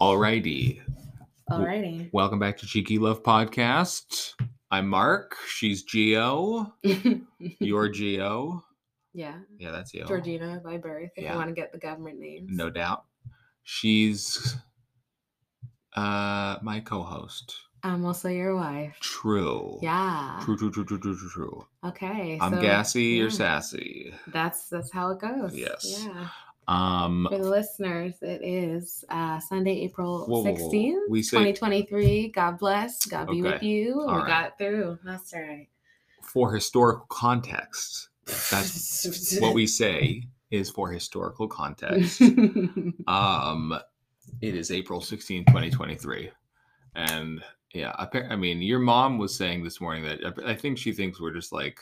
Alrighty. Alrighty. Welcome back to Cheeky Love Podcast. I'm Marc. She's Geo. You're Geo. yeah. Yeah, that's you. Georgina by birth, if Yeah. you want to get the government names. No doubt. She's uh my co-host. I'm also your wife. True. Yeah. True, true, true, true, true, true, true. Okay. I'm so, gassy, you're sassy. That's that's how it goes. Yes. Yeah. Um For the listeners, it is uh, Sunday, April Whoa, whoa, whoa. 16th, We say- 2023. God bless. God be with you. All we right. got through. That's right. for historical context, that's what we say is for historical context. Um, it is April 16, 2023. And yeah, I mean, your mom was saying this morning that I think she thinks we're just like,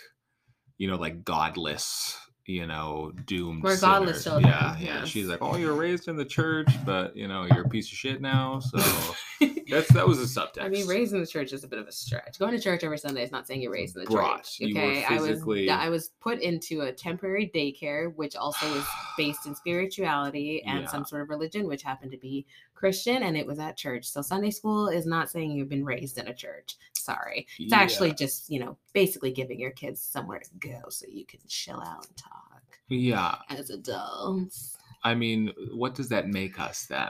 you know, like godless, you know, doomed. Sinners. children, Yeah, yeah. She's like, oh, you're raised in the church, but you know, you're a piece of shit now. So that's that was a subtext. I mean, raised in the church is a bit of a stretch. Going to church every Sunday is not saying you're raised in the Brought. church. Okay, I was I was put into a temporary daycare, which also is based in spirituality and Yeah. some sort of religion, which happened to be Christian, and it was at church. So Sunday school is not saying you've been raised in a church. Sorry, it's actually just you know basically giving your kids somewhere to go so you can chill out and talk Yeah. as adults. I mean, what does that make us then?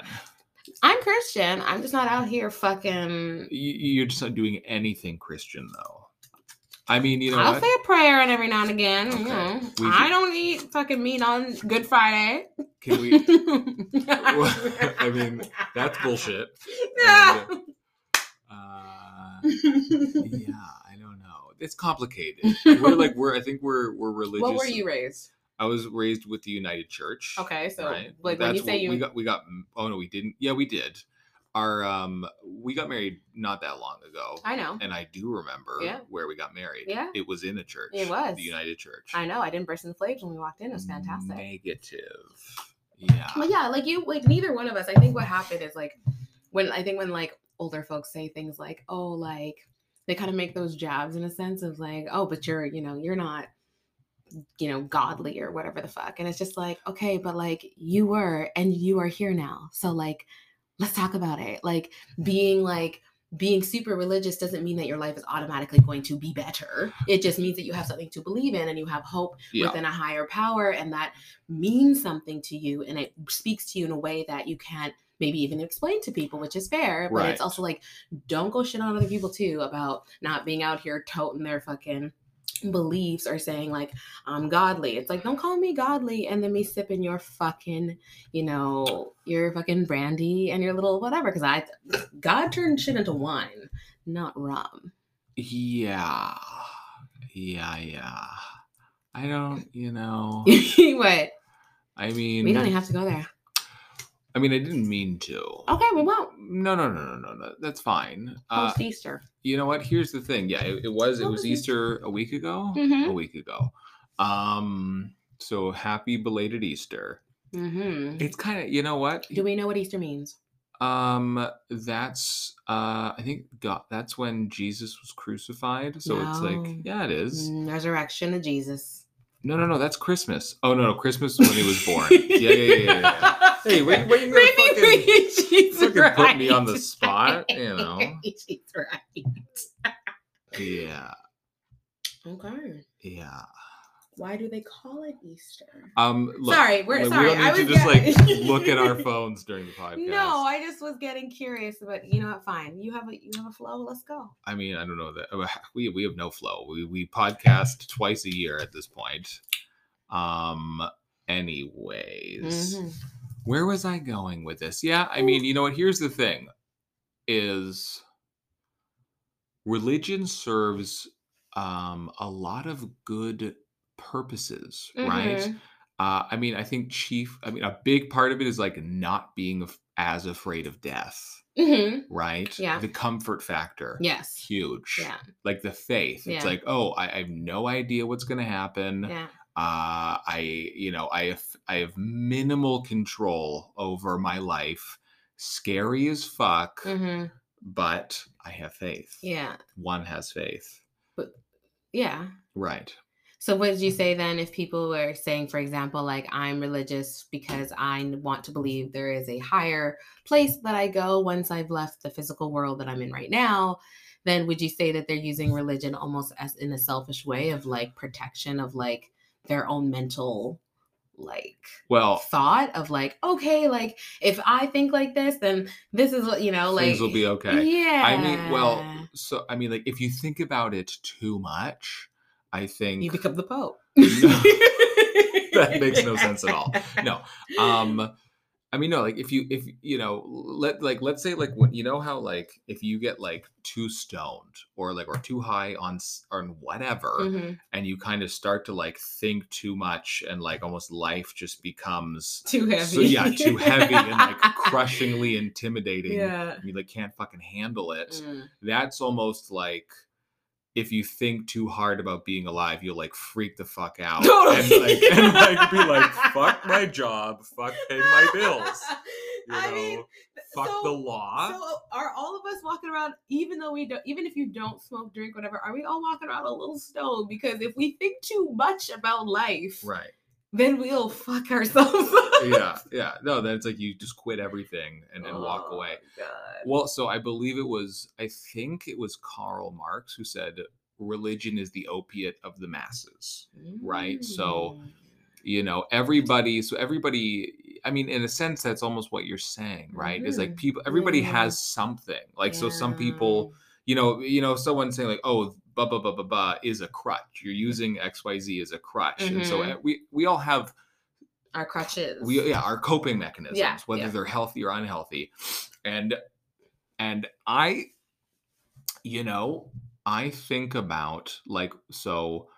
I'm Christian. I'm just not out here fucking. You, you're just not doing anything Christian, though. I mean, you know I'll what? say a prayer and every now and again. Okay. You know, We I don't eat fucking meat on Good Friday. Can we? I mean, that's bullshit. And, uh, yeah, I don't know. It's complicated. We're like we're. I think we're we're religious. what were you raised? I was raised with the United Church. Okay, so right? like when you That's say you, we got we got. Oh no, we didn't. Yeah, we did. Our um, we got married not that long ago. I know, and I do remember Yeah. where we got married. Yeah. It was in a church. It was. The United Church. I know. I didn't burst in flames when we walked in. It was fantastic. Negative. Yeah. Well, yeah, like you, like neither one of us. I think what happened is like when I think when like older folks say things like, "Oh, like," they kind of make those jabs in a sense of like, "Oh, but you're, you know, you're not." you know godly or whatever the fuck and it's just like okay but like you were and you are here now so like let's talk about it like being like being super religious doesn't mean that your life is automatically going to be better it just means that you have something to believe in and you have hope Yeah. within a higher power and that means something to you and it speaks to you in a way that you can't maybe even explain to people which is fair but it's also like don't go shit on other people too about not being out here toting their fucking beliefs or saying like I'm godly. It's like don't call me godly and then me sipping your fucking, you know, your fucking brandy and your little whatever. Cause I God turned shit into wine, not rum. Yeah. Yeah, yeah. I don't, you know. what? I mean, We don't even have to go there. I mean, I didn't mean to. Okay, we won't. No, no, no, no, no, no. That's fine. Uh, Post Easter. you know what? Here's the thing. Yeah, it, it was. It was? Easter a week ago. Mhm. A week ago. Um. So happy belated Easter. hmm It's kind of. You know what? Do we know what Easter means? Um. That's. Uh. I think God. That's when Jesus was crucified. So it's like. Yeah, it is. Mm, Resurrection of Jesus. No, no, no. That's Christmas. Oh no, no. Christmas is when he was born. yeah, yeah, yeah, yeah. yeah. Hey, when, when you gonna Maybe fucking, she's fucking put me on the right. spot? You know. she's right. Yeah, Okay. yeah. Why do they call it Easter? Um. Look, sorry, we're like, sorry. We don't I need was to just like look at our phones during the podcast. No, I just was getting curious, but you know what? Fine. You have a you have a flow. Let's go. I mean, I don't know that uh, we we have no flow. We we podcast twice a year at this point. Um. Anyways, Mhm. Where was I going with this? Yeah, I mean, you know what? Here's the thing: is religion serves um a lot of good purposes, right? Mhm. Uh, I mean, I think chief. I mean, a big part of it is like not being af- as afraid of death, Mhm. right? Yeah. The comfort factor. Yes. Huge. Yeah. Like the faith. Yeah. It's like, oh, I, I have no idea what's going to happen. Yeah. Uh, I, you know, I have, I have minimal control over my life. Scary as fuck, hmm but I have faith. Yeah. One has faith. But, Yeah. Right. So what did you say then if people were saying, for example, like I'm religious because I want to believe there is a higher place that I go once I've left the physical world that I'm in right now, then would you say that they're using religion almost as in a selfish way of like protection of like their own mental like well thought of like okay like if i think like this then this is what you know like things will be okay. Yeah i mean well so i mean like if you think about it too much i think you become the pope. That makes no sense at all. No. Um I mean, no, like if you if you know let like let's say like what you know how like if you get like too stoned or like or too high on on whatever, Mhm. and you kind of start to like think too much and like almost life just becomes too heavy so yeah too heavy and like crushingly intimidating. yeah You like can't fucking handle it. Mm. That's almost like if you think too hard about being alive, you'll like freak the fuck out Totally. and like and like be like fuck my job, fuck paying my bills. You I know, mean, fuck so- the law. So are all of us walking around, even though we don't, even if you don't smoke, drink, whatever, are we all walking around a little stoned? Because if we think too much about life, right. Then we'll fuck ourselves. Yeah. Yeah. No, then it's like you just quit everything and, and walk Oh, away. God. Well, so I believe it was, I think it was Karl Marx who said religion is the opiate of the masses. right? So- Mm. You know, everybody, so everybody, I mean, in a sense, that's almost what you're saying, right? Is like Mhm. people, everybody Yeah. has something. Like, so some people, you know, you know, someone saying like, "Oh, blah blah blah blah blah" is a crutch. You're using X Y Z as a crutch, and so Mhm. uh, we we all have our crutches. we yeah our coping mechanisms, Yeah, whether yeah. they're healthy or unhealthy, and and I, you know, I think about like so.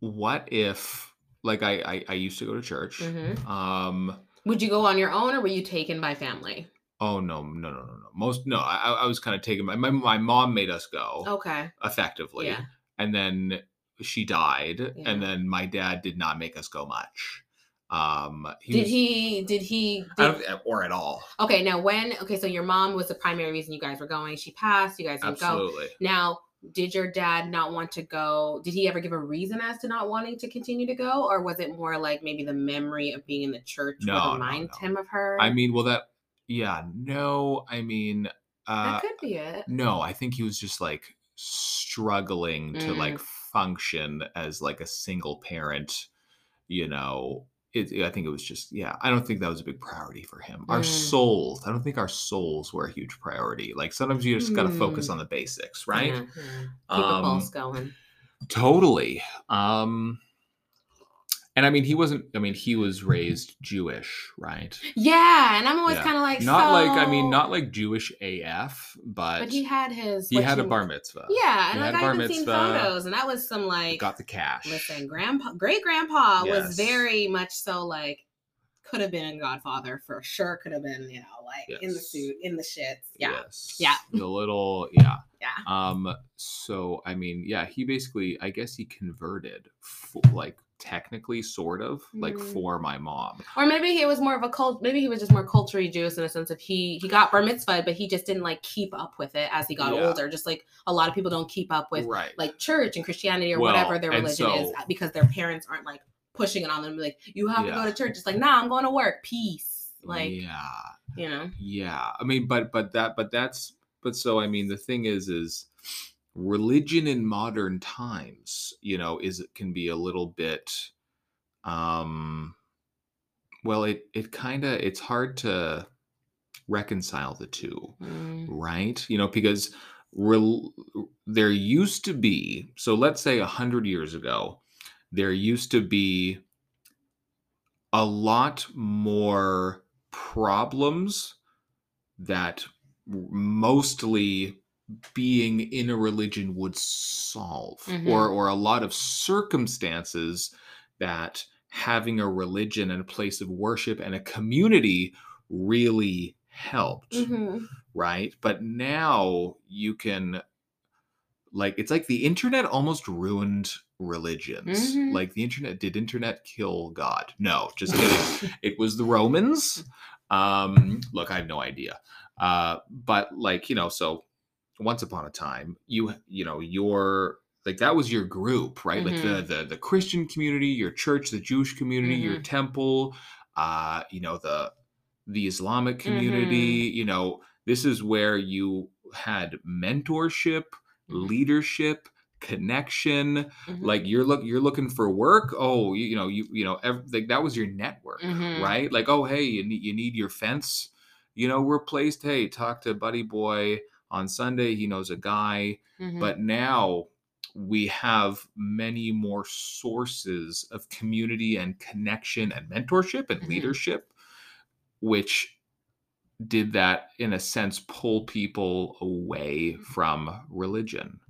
What if like I I, I used to go to church. Mhm. Um. Would you go on your own or were you taken by family? Oh no no no no no. Most no. I I- was kind of taken. My my my mom made us go. Okay. effectively. Yeah. And then she died, Yeah. and then my dad did not make us go much. Um, he Did was- he? Did he? Did, or at all? okay. Now, when? Okay, so your mom was the primary reason you guys were going. She passed. You guys didn't go. Absolutely. Now, did your dad not want to go? Did he ever give a reason as to not wanting to continue to go, or was it more like maybe the memory of being in the church No, would no, remind no. him of her? I mean, well, that yeah, no, I mean, uh, that could be it. no, I think he was just like struggling to Mm. like function as like a single parent. You know, it, I think it was just yeah. I don't think that was a big priority for him. Our Mm. souls, I don't think our souls were a huge priority. Like sometimes you just got to focus Mm. on the basics, right? Yeah, yeah. Keep the Um, pulse going. Totally. Um and I mean he wasn't I mean he was raised Jewish, right? Yeah, and I'm always Yeah. kind of like Not like I mean not like Jewish AF, but, But he had his. he had a bar mitzvah. Yeah, and He like I bar even seen mitzvah, photos, and that was some like. got the cash. Listen, grandpa, great grandpa was very much so like could have been Godfather for sure. Could have been, you know, like in the suit, in the shits. Yeah, Yes. Yeah. The little yeah. yeah. Um so I mean, yeah, he basically I guess he converted like technically sort of like Mm. for my mom. Or maybe he was more of a cult. Maybe he was just more culturally Jewish in a sense of he he got bar mitzvah, but he just didn't like keep up with it as he got Yeah. older. Just like a lot of people don't keep up with right. like church and Christianity or Well, whatever their religion is because their parents aren't like pushing it on them. Like you have to go to church. It's like nah, I'm going to work. Peace. Like yeah. you know. yeah i mean but but that but that's but so i mean the thing is is religion in modern times you know is it can be a little bit um well it it kind of it's hard to reconcile the two Mm. right you know because rel- there used to be so let's say a hundred years ago there used to be a lot more problems that mostly being in a religion would solve Mhm. or or a lot of circumstances that having a religion and a place of worship and a community really helped Mhm. right but now you can like it's like the internet almost ruined religions Mhm. like the internet did internet kill god no just kidding it was the romans um look i have no idea uh but like you know so once upon a time you you know your like that was your group right like Mm-hmm. the the the christian community your church the jewish community your Mm-hmm. temple uh you know the the islamic community Mm-hmm. you know this is where you had mentorship Mhm. leadership connection Mhm. like you're look you're looking for work oh you, you know you you know ev- like that was your network Mhm. right like oh hey you need you need your fence you know replaced hey talk to buddy boy on sunday he knows a guy Mhm. but now we have many more sources of community and connection and mentorship and Mhm. leadership which did that in a sense pull people away from religion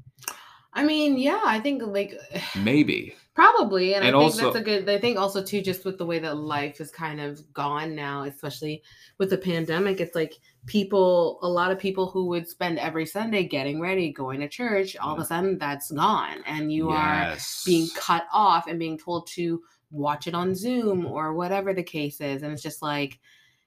I mean, yeah, I think like maybe probably, and, And I think also- that's a good. I think also too, just with the way that life is kind of gone now, especially with the pandemic, it's like people, a lot of people who would spend every Sunday getting ready, going to church, all of a sudden that's gone, and you are being cut off and being told to watch it on Zoom or whatever the case is. And it's just like,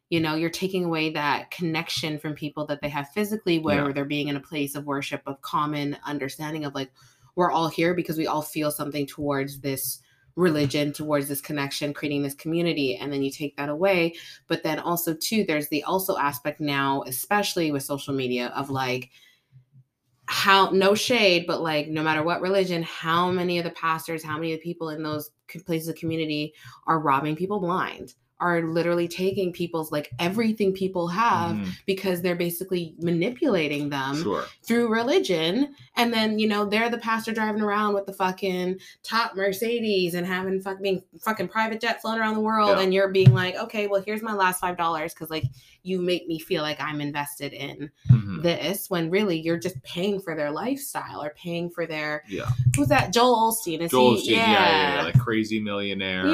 you know, you're taking away that connection from people that they have physically, where Yeah. they're being in a place of worship, of common understanding of like, we're all here because we all feel something towards this religion, towards this connection, creating this community. And then you take that away. But then also, too, there's the also aspect now, especially with social media, of like, how no shade, but like no matter what religion, how many of the pastors, how many of the people in those places of community are robbing people blind, are literally taking people's like everything people have Mhm. because they're basically manipulating them sure through religion. And then, you know, they're the pastor driving around with the fucking top Mercedes and having fucking fucking private jet flown around the world. Yeah. And you're being like, okay, well, here's my last five dollars because like you make me feel like I'm invested in Mhm. this when really you're just paying for their lifestyle or paying for their yeah. who's that? Joel Osteen is Joel he? Yeah. yeah yeah like crazy millionaire. Yeah.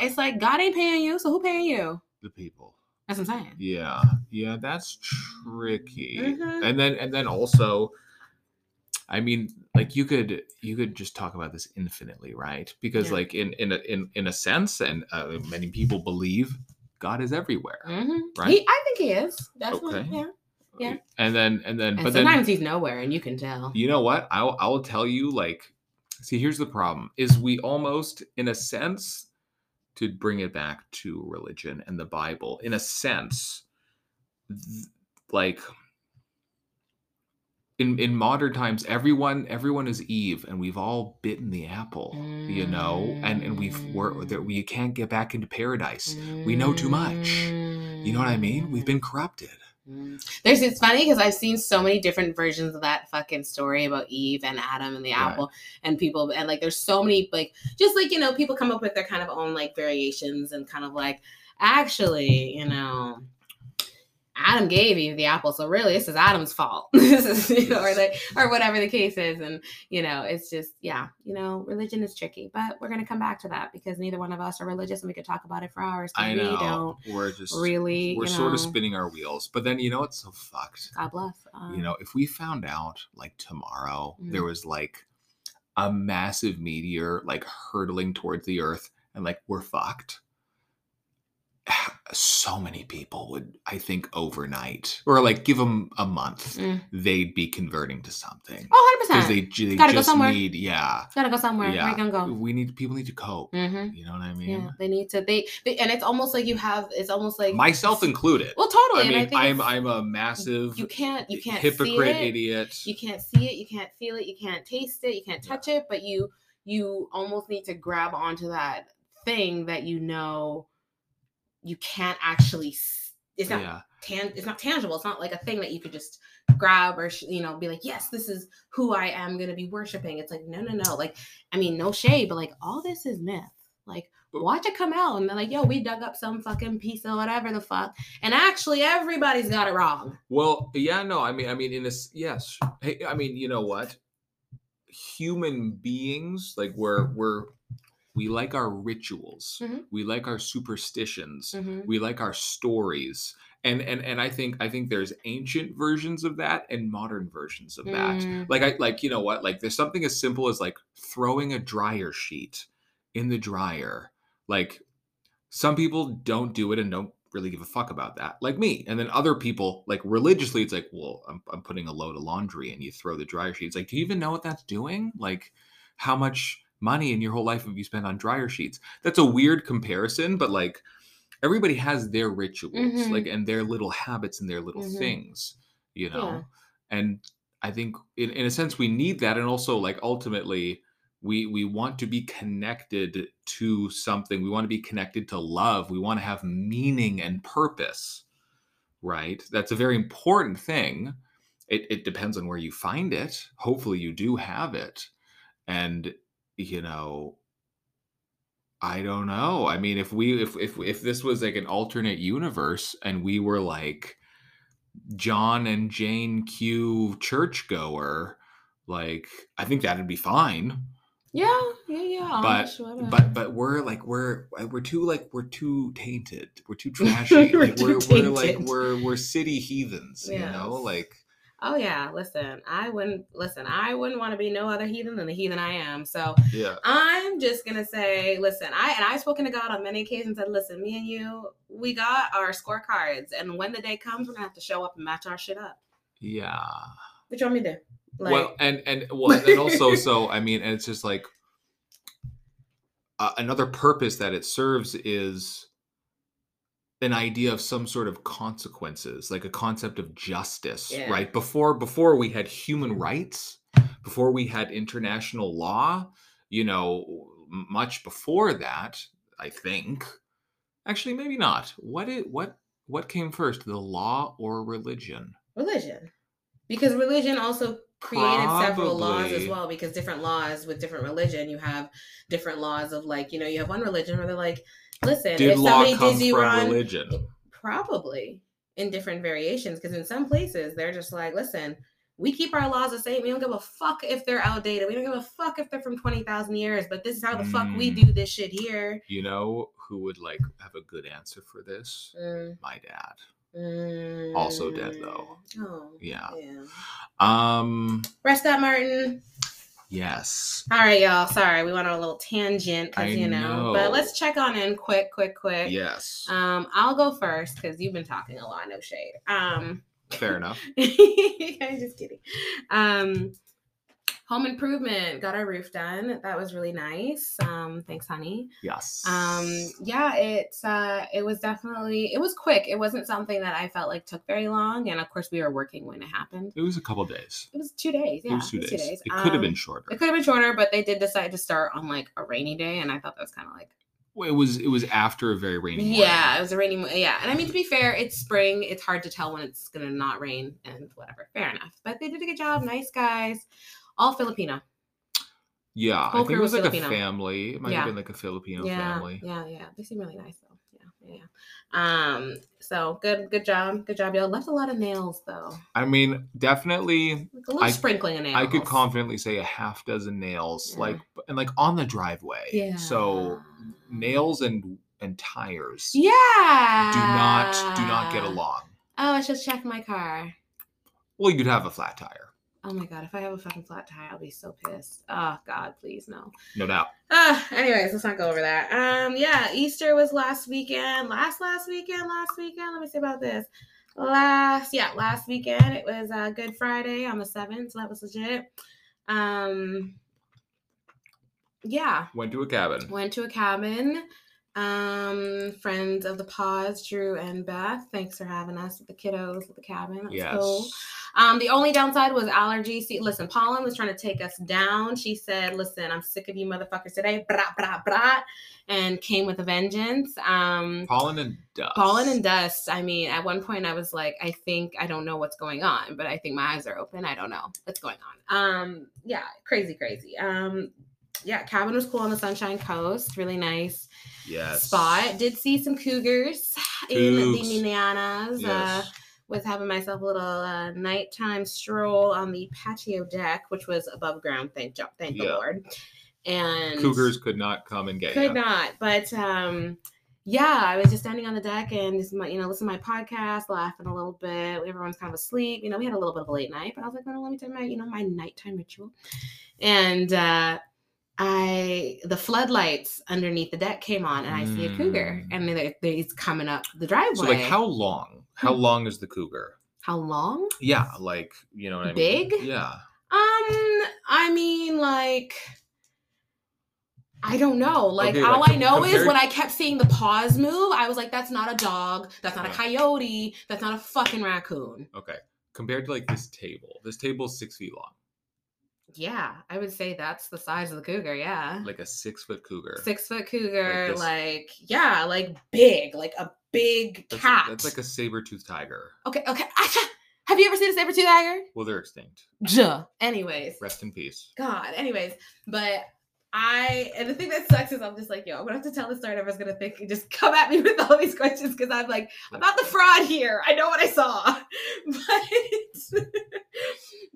Yeah. it's like God ain't paying you so who paying you? The people. That's what I'm saying. Yeah. Yeah that's tricky. Mhm. and then and then also i mean like you could you could just talk about this infinitely right? Because Yeah. like in in a, in in a sense and uh, many people believe god is everywhere Mhm. Right. he, I think he is definitely Okay. yeah Yeah. and then and then and but then sometimes he's nowhere and you can tell you know what I'll, I'll tell you like see here's the problem is we almost in a sense to bring it back to religion and the bible in a sense th- like in in modern times everyone everyone is eve and we've all bitten the apple you know? And and we've we're that we can't get back into paradise. We know too much. you know what i mean? We've been corrupted. Mm. There's it's funny because I've seen so many different versions of that fucking story about Eve and Adam and the apple and people and like there's so many like just like you know people come up with their kind of own like variations and kind of like actually you know Adam gave Eve the apple so really this is Adam's fault this is you know or the, or whatever the case is and you know it's just yeah you know religion is tricky but we're gonna come back to that because neither one of us are religious and we could talk about it for hours. i know. We don't we're just really we're sort of spinning our wheels but then you know it's so fucked God bless um, you know if we found out like tomorrow Mhm. there was like a massive meteor like hurtling towards the earth and like we're fucked so many people would i think overnight or like give them a month Mm. they'd be converting to something Oh, 100%. because they, they Gotta go just somewhere. need yeah Gotta go somewhere. Where yeah you gonna go? we need people need to cope Mm-hmm. you know what i mean Yeah, they need to. They, they and it's almost like you have. It's almost like myself included Well, totally. i mean I think i'm i'm a massive you can't you can't hypocrite idiot You can't see it. You can't feel it. You can't taste it. You can't touch it. But you you almost need to grab onto that thing that you know you can't actually. It's not yeah tan. It's not tangible. It's not like a thing that you could just grab or sh- you know be like yes this is who i am going to be worshiping it's like no no no like i mean no shade but like all this is myth like watch it come out and they're like yo we dug up some fucking piece of whatever the fuck and actually everybody's got it wrong Well, yeah, no, I mean, I mean, in this, yes, hey, I mean, you know what? Human beings, like we're we're we like our rituals, Mhm. we like our superstitions, Mhm. we like our stories, and and and I think I think there's ancient versions of that and modern versions of that. Mm. Like I like you know what? Like there's something as simple as like throwing a dryer sheet in the dryer. Like some people don't do it and don't really give a fuck about that, like me. And then other people, like religiously, it's like, well, I'm, I'm putting a load of laundry and you throw the dryer sheets. Like, do you even know what that's doing? Like, how much money in your whole life if you spend on dryer sheets? That's a weird comparison, but like, everybody has their rituals, Mhm. like, and their little habits and their little Mhm. things, you know? Yeah. And I think, in, in a sense, we need that. And also, like, ultimately, we we want to be connected to something we want to be connected to love we want to have meaning and purpose right that's a very important thing it, it depends on where you find it hopefully you do have it and you know i don't know. I mean if we if if, if this was like an alternate universe and we were like john and jane q churchgoer like i think that'd be fine. Yeah, yeah, yeah. but but but we're like we're uh, we're too like we're too tainted. We're too trashy. We're like too we're, we're like we're we're city heathens you know like oh yeah, listen, I wouldn't listen. I wouldn't want to be no other heathen than the heathen I am. So yeah I'm just gonna say, listen, I and I've spoken to God on many occasions. And said, listen, me and you, we got our scorecards, and when the day comes, we're gonna have to show up and match our shit up. yeah What you want me to do? Like, well and and well and also so i mean and it's just like uh, another purpose that it serves is an idea of some sort of consequences like a concept of justice Yeah. right? Before before we had human rights before we had international law you know much before that i think. Actually maybe not. What it what what came first the law or religion? Religion, because religion also created several laws as well. Because different laws with different religion, you have different laws of like, you know, you have one religion where they're like, listen, did if law somebody come from wrong, religion probably in different variations because in some places they're just like listen we keep our laws the same we don't give a fuck if they're outdated we don't give a fuck if they're from 20,000 years but this is how the fuck we Mm. do this shit here You know who would like have a good answer for this? Mm, My dad. mm, Also dead, though. oh Yeah. yeah Um rest up martin yes. all right y'all sorry we went on a little tangent because you know, know. but let's check on in quick quick quick Yes. um i'll go first because you've been talking a lot no shade um Fair enough. I'm just kidding. Um, home improvement got our roof done. That was really nice. Um, thanks, honey. Yes. Um, yeah, it's uh, it was definitely it was quick. It wasn't something that I felt like took very long, and of course we were working when it happened. it was a couple days. It was two days. Yeah, it was two days. It could have been Um, shorter. It could have been shorter, but they did decide to start on like a rainy day, and I thought that was kind of like Well, it was it was after a very rainy morning. yeah, it was a rainy. Yeah, and I mean to be fair, it's spring. It's hard to tell when it's gonna not rain and whatever. Fair enough. But they did a good job. Nice guys, all Filipino. Yeah. I think it was was like Filipino. a family. It might Yeah. have been like a Filipino yeah, family. yeah, yeah. They seem really nice though. Yeah, yeah, yeah. Um, so good, good job, good job, y'all. Left a lot of nails though, I mean, definitely like a little I- sprinkling of nails. I could confidently say a half dozen nails, Yeah. like and like on the driveway. Yeah. So nails and and tires Yeah. do not do not get along. Oh, I should check my car. Well, you'd have a flat tire, Oh my god, if I have a fucking flat tire, I'll be so pissed. Oh god, please no. no doubt. Uh, anyways, let's not go over that. Um, yeah, Easter was last weekend. Last last weekend, last weekend. Let me see about this. Last, yeah, last weekend. It was uh, Good Friday on the seventh, so that was legit. Um, yeah, Went to a cabin. went to a cabin. Um, friends of the pause, Drew and Beth. Thanks for having us with the kiddos at the cabin. That was Yes. cool. Um, the only downside was allergy. See, listen, Pollen was trying to take us down. She said, "Listen, I'm sick of you motherfuckers today." Blah blah blah, and came with a vengeance. Um, Pollen and dust. pollen and dust. I mean, at one point I was like, I think I don't know what's going on, but I think my eyes are open. I don't know what's going on. Um, yeah, crazy, crazy. Um, yeah, cabin was cool on the Sunshine Coast. Really nice yes. spot. Did see some cougars in the Cougs. Minanas. Uh, was having myself a little uh, nighttime stroll on the patio deck, which was above ground. Thank thank the Lord. And Cougars could not come and get could you. not, but um, yeah, I was just standing on the deck and just you know, listening to my podcast, laughing a little bit. Everyone's kind of asleep. You know, we had a little bit of a late night, but I was like, well, let me tell my, you know, my nighttime ritual. And uh, I the floodlights underneath the deck came on, and I see a cougar, Mm. and they, they, he's coming up the driveway. So like how long? How Hmm. long is the cougar? How long? Yeah, like you know what I Big? mean? Yeah. Um, I mean, like, I don't know. Like, Okay, all like, I know is when I kept seeing the paws move, I was like, that's not a dog. That's not a coyote. That's not a fucking raccoon. Okay. Compared to like this table, this table is six feet long, Yeah, I would say that's the size of the cougar. Yeah. like a six foot cougar. Six foot cougar, this. like, yeah, like big, like a big That's, cat. that's like a saber tooth tiger. okay, okay. Have you ever seen a saber tooth tiger? Well, they're extinct. Duh. Anyways, Rest in peace. God. Anyways, but I and the thing that sucks is I'm just like, yo, I'm gonna have to tell the story. and Everyone's gonna think just come at me with all these questions because I'm like, I'm not the fraud here. I know what I saw, but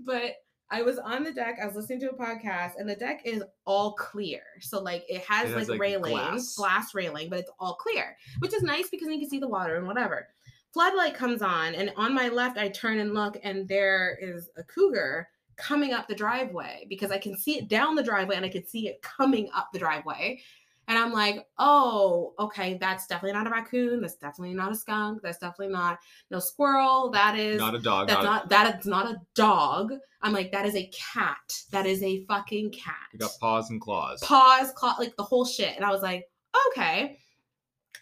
but I was on the deck. I was listening to a podcast, and the deck is all clear. So like it has, It has, like, like, railings, glass. glass railing, but it's all clear, which is nice because you can see the water and whatever. Floodlight comes on, and on my left, I turn and look, and there is a cougar coming up the driveway because I can see it down the driveway and I can see it coming up the driveway. And I'm like, oh, okay, that's definitely not a raccoon. That's definitely not a skunk. That's definitely not no squirrel. That is Not a dog. that's not, not that is not a dog. I'm like, that is a cat. That is a fucking cat. you got paws and claws. Paws, claw, like the whole shit. And I was like, okay.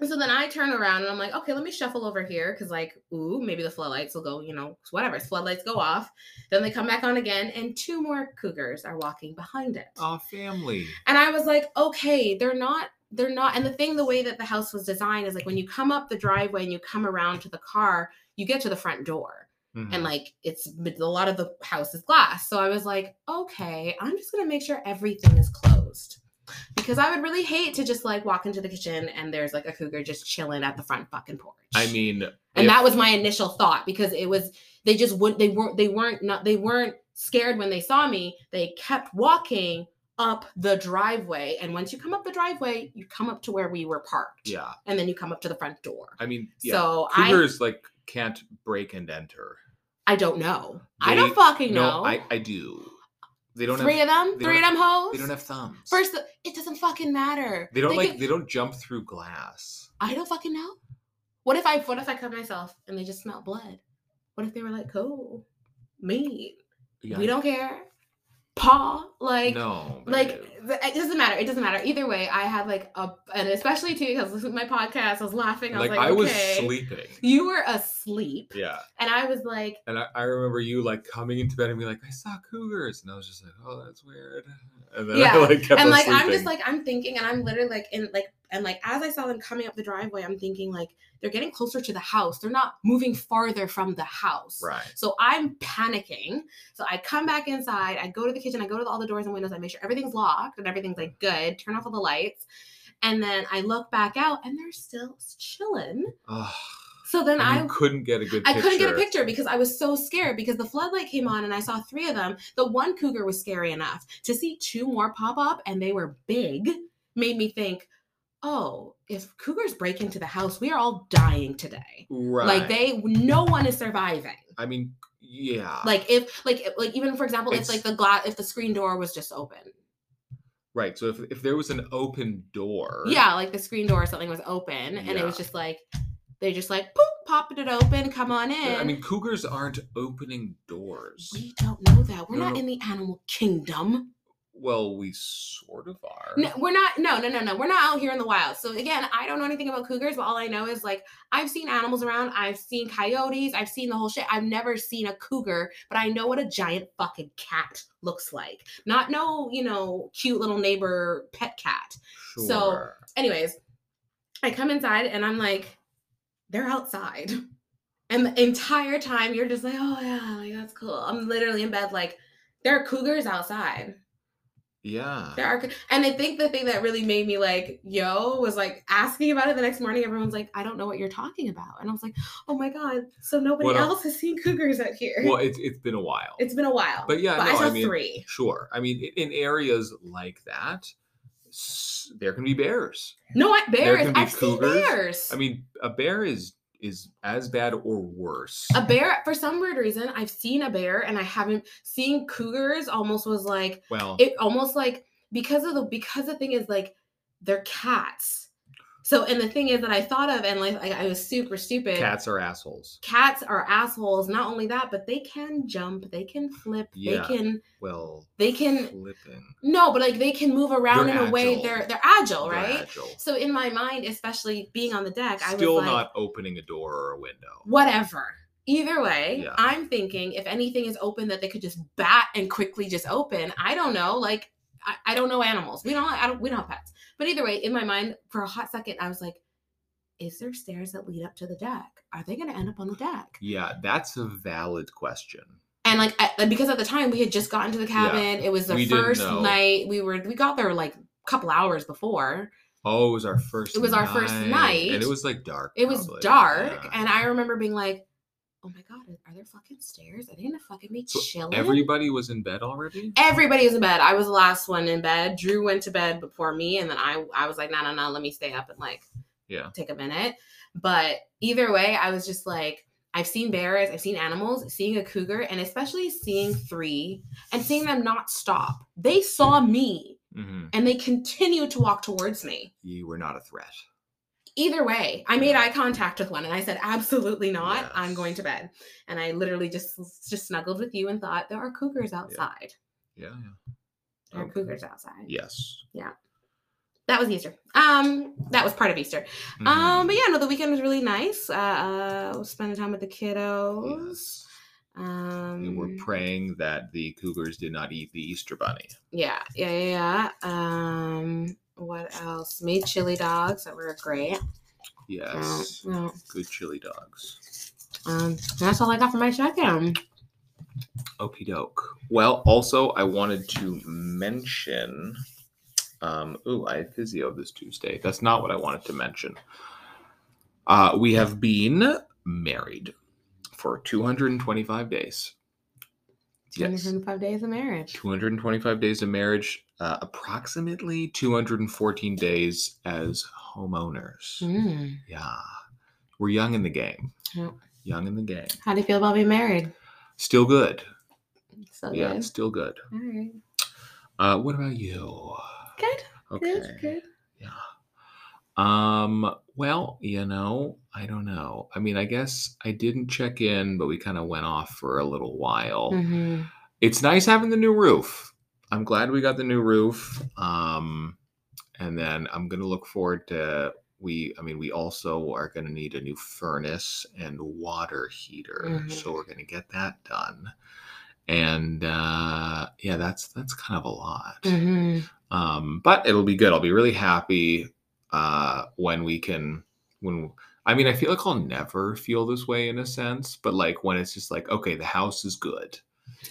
So then I turn around and I'm like, okay, let me shuffle over here because, like, ooh, maybe the floodlights will go, you know, whatever. Floodlights go off. Then they come back on again, and two more cougars are walking behind it. Oh, family. And I was like, okay, they're not, they're not. And the thing, the way that the house was designed is like when you come up the driveway and you come around to the car, you get to the front door. Mhm. And like it's a lot of the house is glass. So I was like, okay, I'm just gonna make sure everything is closed. Because I would really hate to just like walk into the kitchen and there's like a cougar just chilling at the front fucking porch. I mean, and if- that was my initial thought because it was they just wouldn't they weren't they weren't not they weren't scared when they saw me. They kept walking up the driveway. And once you come up the driveway, you come up to where we were parked. yeah. And then you come up to the front door. I mean, yeah. So I Cougars like can't break and enter. I don't know. I don't fucking No, know. I, I do. They don't Three have. of them? Three of them hoes? They don't have thumbs. First, it doesn't fucking matter. they don't like. could- They don't jump through glass. I don't fucking know. What if I what if I cut myself and they just smell blood? What if they were like, cool, meat? Yeah. We don't care. Paw, like, no. like it doesn't matter. It doesn't matter. Either way, I had like a and especially too because listening to my podcast, I was laughing. I was like like, I was okay. sleeping. You were asleep, Yeah. and I was like, And I, I remember you like coming into bed and be like, I saw cougars. And I was just like, oh, that's weird. And then Yeah, I like kept and like sleeping. I'm just like I'm thinking, and I'm literally like in like and like as I saw them coming up the driveway, I'm thinking like they're getting closer to the house. They're not moving farther from the house. right. So I'm panicking. So I come back inside. I go to the kitchen. I go to all the doors and windows. I make sure everything's locked and everything's like good. Turn off all the lights. And then I look back out and they're still chilling. So then I couldn't get a good I picture. couldn't get a picture because I was so scared because the floodlight came on and I saw three of them. The one cougar was scary enough. To see two more pop up and they were big made me think, oh, if cougars break into the house, we are all dying today. Right. Like they, no one is surviving. I mean, yeah. Like if, like, like even for example, if It's- like the glass, if the screen door was just open, right. So if, if there was an open door. yeah, like the screen door or something was open and it was just like they just like poop, popping it open, come on in. I mean, cougars aren't opening doors. we don't know that. We're No, not no. in the animal kingdom. Well, we sort of are. No, we're not. No, no, no, no. We're not out here in the wild. So again, I don't know anything about cougars, but all I know is like I've seen animals around. I've seen coyotes. I've seen the whole shit. I've never seen a cougar, but I know what a giant fucking cat looks like. Not no, you know, cute little neighbor pet cat. Sure. so- Anyways, I come inside and I'm like, they're outside. And the entire time you're just like, oh yeah, like that's cool. I'm literally in bed like there are cougars outside. Yeah. There are, and I think the thing that really made me like, yo, was like asking about it the next morning. Everyone's like, I don't know what you're talking about, and I was like, oh my god, so nobody else has seen cougars out here. Well, it's it's been a while. it's been a while, But yeah, but no, I saw I mean, three. Sure. I mean, in areas like that, there can be bears. No, I, bears. be I've seen bears. I mean, a bear is is as bad or worse. a bear. For some weird reason, I've seen a bear, and I haven't seen cougars. Almost was like well, it. Almost like because of the because the thing is like they're cats. So and the thing is that I thought of and like I, I was super stupid. Cats are assholes. Cats are assholes. Not only that, but they can jump, they can flip, Yeah. they can Well, they can flipping. no, but like they can move around They're in a way they're they're agile, They're right? agile. So in my mind, especially being on the deck, I Still like, not opening a door or a window. whatever. Either way, Yeah. I'm thinking if anything is open that they could just bat and quickly just open. I don't know. Like I, I don't know animals. We don't. I don't. We don't have pets. But either way, in my mind, for a hot second, I was like, "Is there stairs that lead up to the deck? Are they going to end up on the deck?" Yeah, that's a valid question. And like I, because at the time we had just gotten to the cabin. It was the first night. We were we got there like a couple hours before. Oh, it was our first. It was our first night. and it was like dark. It was dark, Yeah. and I remember being like, "Oh my god, are there fucking stairs? Are they gonna fucking be So chilling?" everybody was in bed already. Everybody was in bed. I was the last one in bed. Drew went to bed before me, and then I I was like, "No, no, no, let me stay up and like Yeah. take a minute." But either way, I was just like, I've seen bears, I've seen animals, seeing a cougar, and especially seeing three and seeing them not stop. They saw me hmm and they continued to walk towards me. You were not a threat. Either way, I made eye contact with one and I said, "Absolutely not. I'm going to bed." And I literally just just snuggled with you and thought, "There are cougars outside. Yeah, yeah. There are cougars outside." Yes. Yeah. That was Easter. Um, that was part of Easter. Um, Mhm. but yeah, no, the weekend was really nice. Uh, uh spending time with the kiddos. Yes. Um, We were praying that the cougars did not eat the Easter bunny. yeah, yeah, yeah, yeah. Um, what else? Made chili dogs that were great. Yes. Good chili dogs. Um, that's all I got for my check-in. Okie doke. Well, also, I wanted to mention. Um, ooh, I had physio this Tuesday. That's not what I wanted to mention. Uh, we have been married for 225 days. Yes. 275 days of marriage. 225 days of marriage, uh, approximately 214 days as homeowners. Mm. Yeah. We're young in the game. Yeah. Young in the game. How do you feel about being married? Still good. So Yeah, good. still good. All right. Uh, what about you? Good. Okay. Good. Good. Yeah. Um, well, you know, I don't know. I mean, I guess I didn't check in, but we kind of went off for a little while. hmm It's nice having the new roof. I'm glad we got the new roof. Um, and then I'm gonna look forward to we I mean we also are gonna need a new furnace and water heater. Mhm. So we're gonna get that done. And uh yeah, that's that's kind of a lot. hmm um but it'll be good i'll be really happy uh when we can when i mean i feel like i'll never feel this way in a sense but like when it's just like okay the house is good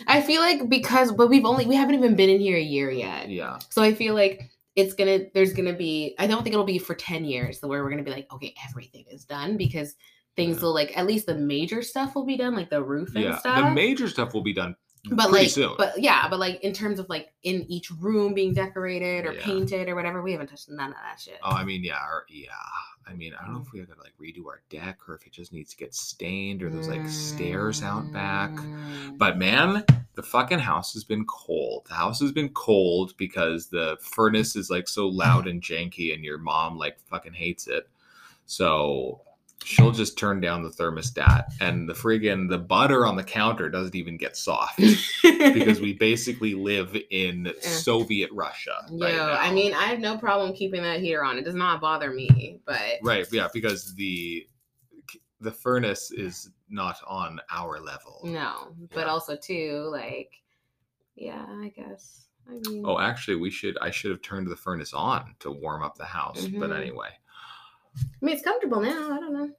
I feel like because, but we've only we haven't even been in here a year yet. yeah So I feel like it's gonna there's gonna be I don't think it'll be for 10 years the where we're gonna be like, okay, everything is done because things Yeah. will like at least the major stuff will be done, like the roof and yeah stuff. the major stuff will be done but pretty like but yeah, but like in terms of like in each room being decorated or Yeah. painted or whatever, we haven't touched none of that shit. oh i mean yeah or, yeah i mean i don't know if we gotta like redo our deck or if it just needs to get stained or there's like stairs out back Mm. But man, the fucking house has been cold. The house has been cold because the furnace is like so loud and janky and your mom like fucking hates it. So she'll just turn down the thermostat and the friggin' the butter on the counter doesn't even get soft because we basically live in Soviet Russia. Yeah, right I mean, I have no problem keeping that heater on. It does not bother me, but Right, yeah, because the the furnace is not on our level. no. But Yeah. also too, like, yeah, I guess. I mean, Oh, actually, we should. I should have turned the furnace on to warm up the house. But Mhm. anyway, I mean, it's comfortable now. I don't know.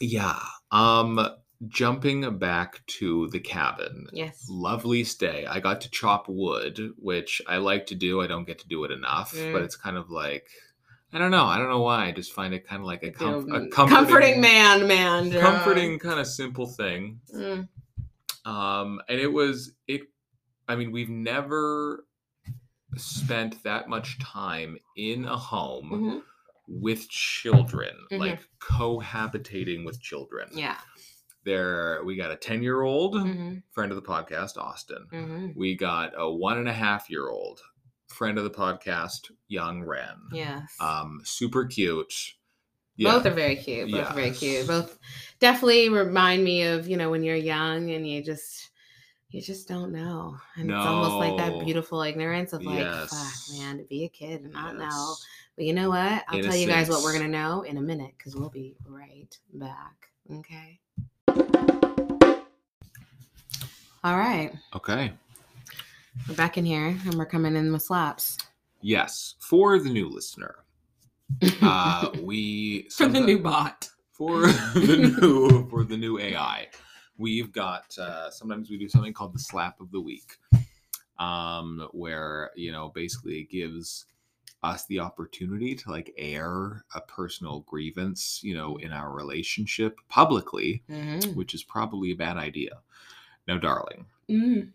yeah. Um, jumping back to the cabin. Yes. Lovely stay. I got to chop wood, which I like to do. I don't get to do it enough, but Mm. it's kind of like I don't know. I don't know why. I just find it kind of like a, comf- a Um, comforting, man, man. Joe. comforting kind of simple thing. Mm, um and it was it i mean we've never spent that much time in a home mhm. With children Mhm. like cohabitating with children Yeah. there we got a 10 year old hmm friend of the podcast austin hmm we got a one and a half year old friend of the podcast, young Ren. Yes. Um, super cute. Both are very cute. Both are very cute. Both definitely remind me of, you know, when you're young and you just you just don't know. And it's almost like that beautiful ignorance of like, Yes. fuck, man, to be a kid and not know. But you know what? I'll tell you guys what we're gonna know in a minute because we'll be right back. Okay. All right. Okay. We're back in here and we're coming in with slaps. Yes. For the new listener, uh, we For the new bot. for the new for the new AI, we've got uh, sometimes we do something called the slap of the week, um, where you know basically it gives us the opportunity to like air a personal grievance, you know, in our relationship publicly, Mhm. which is probably a bad idea. Now, darling, Mm.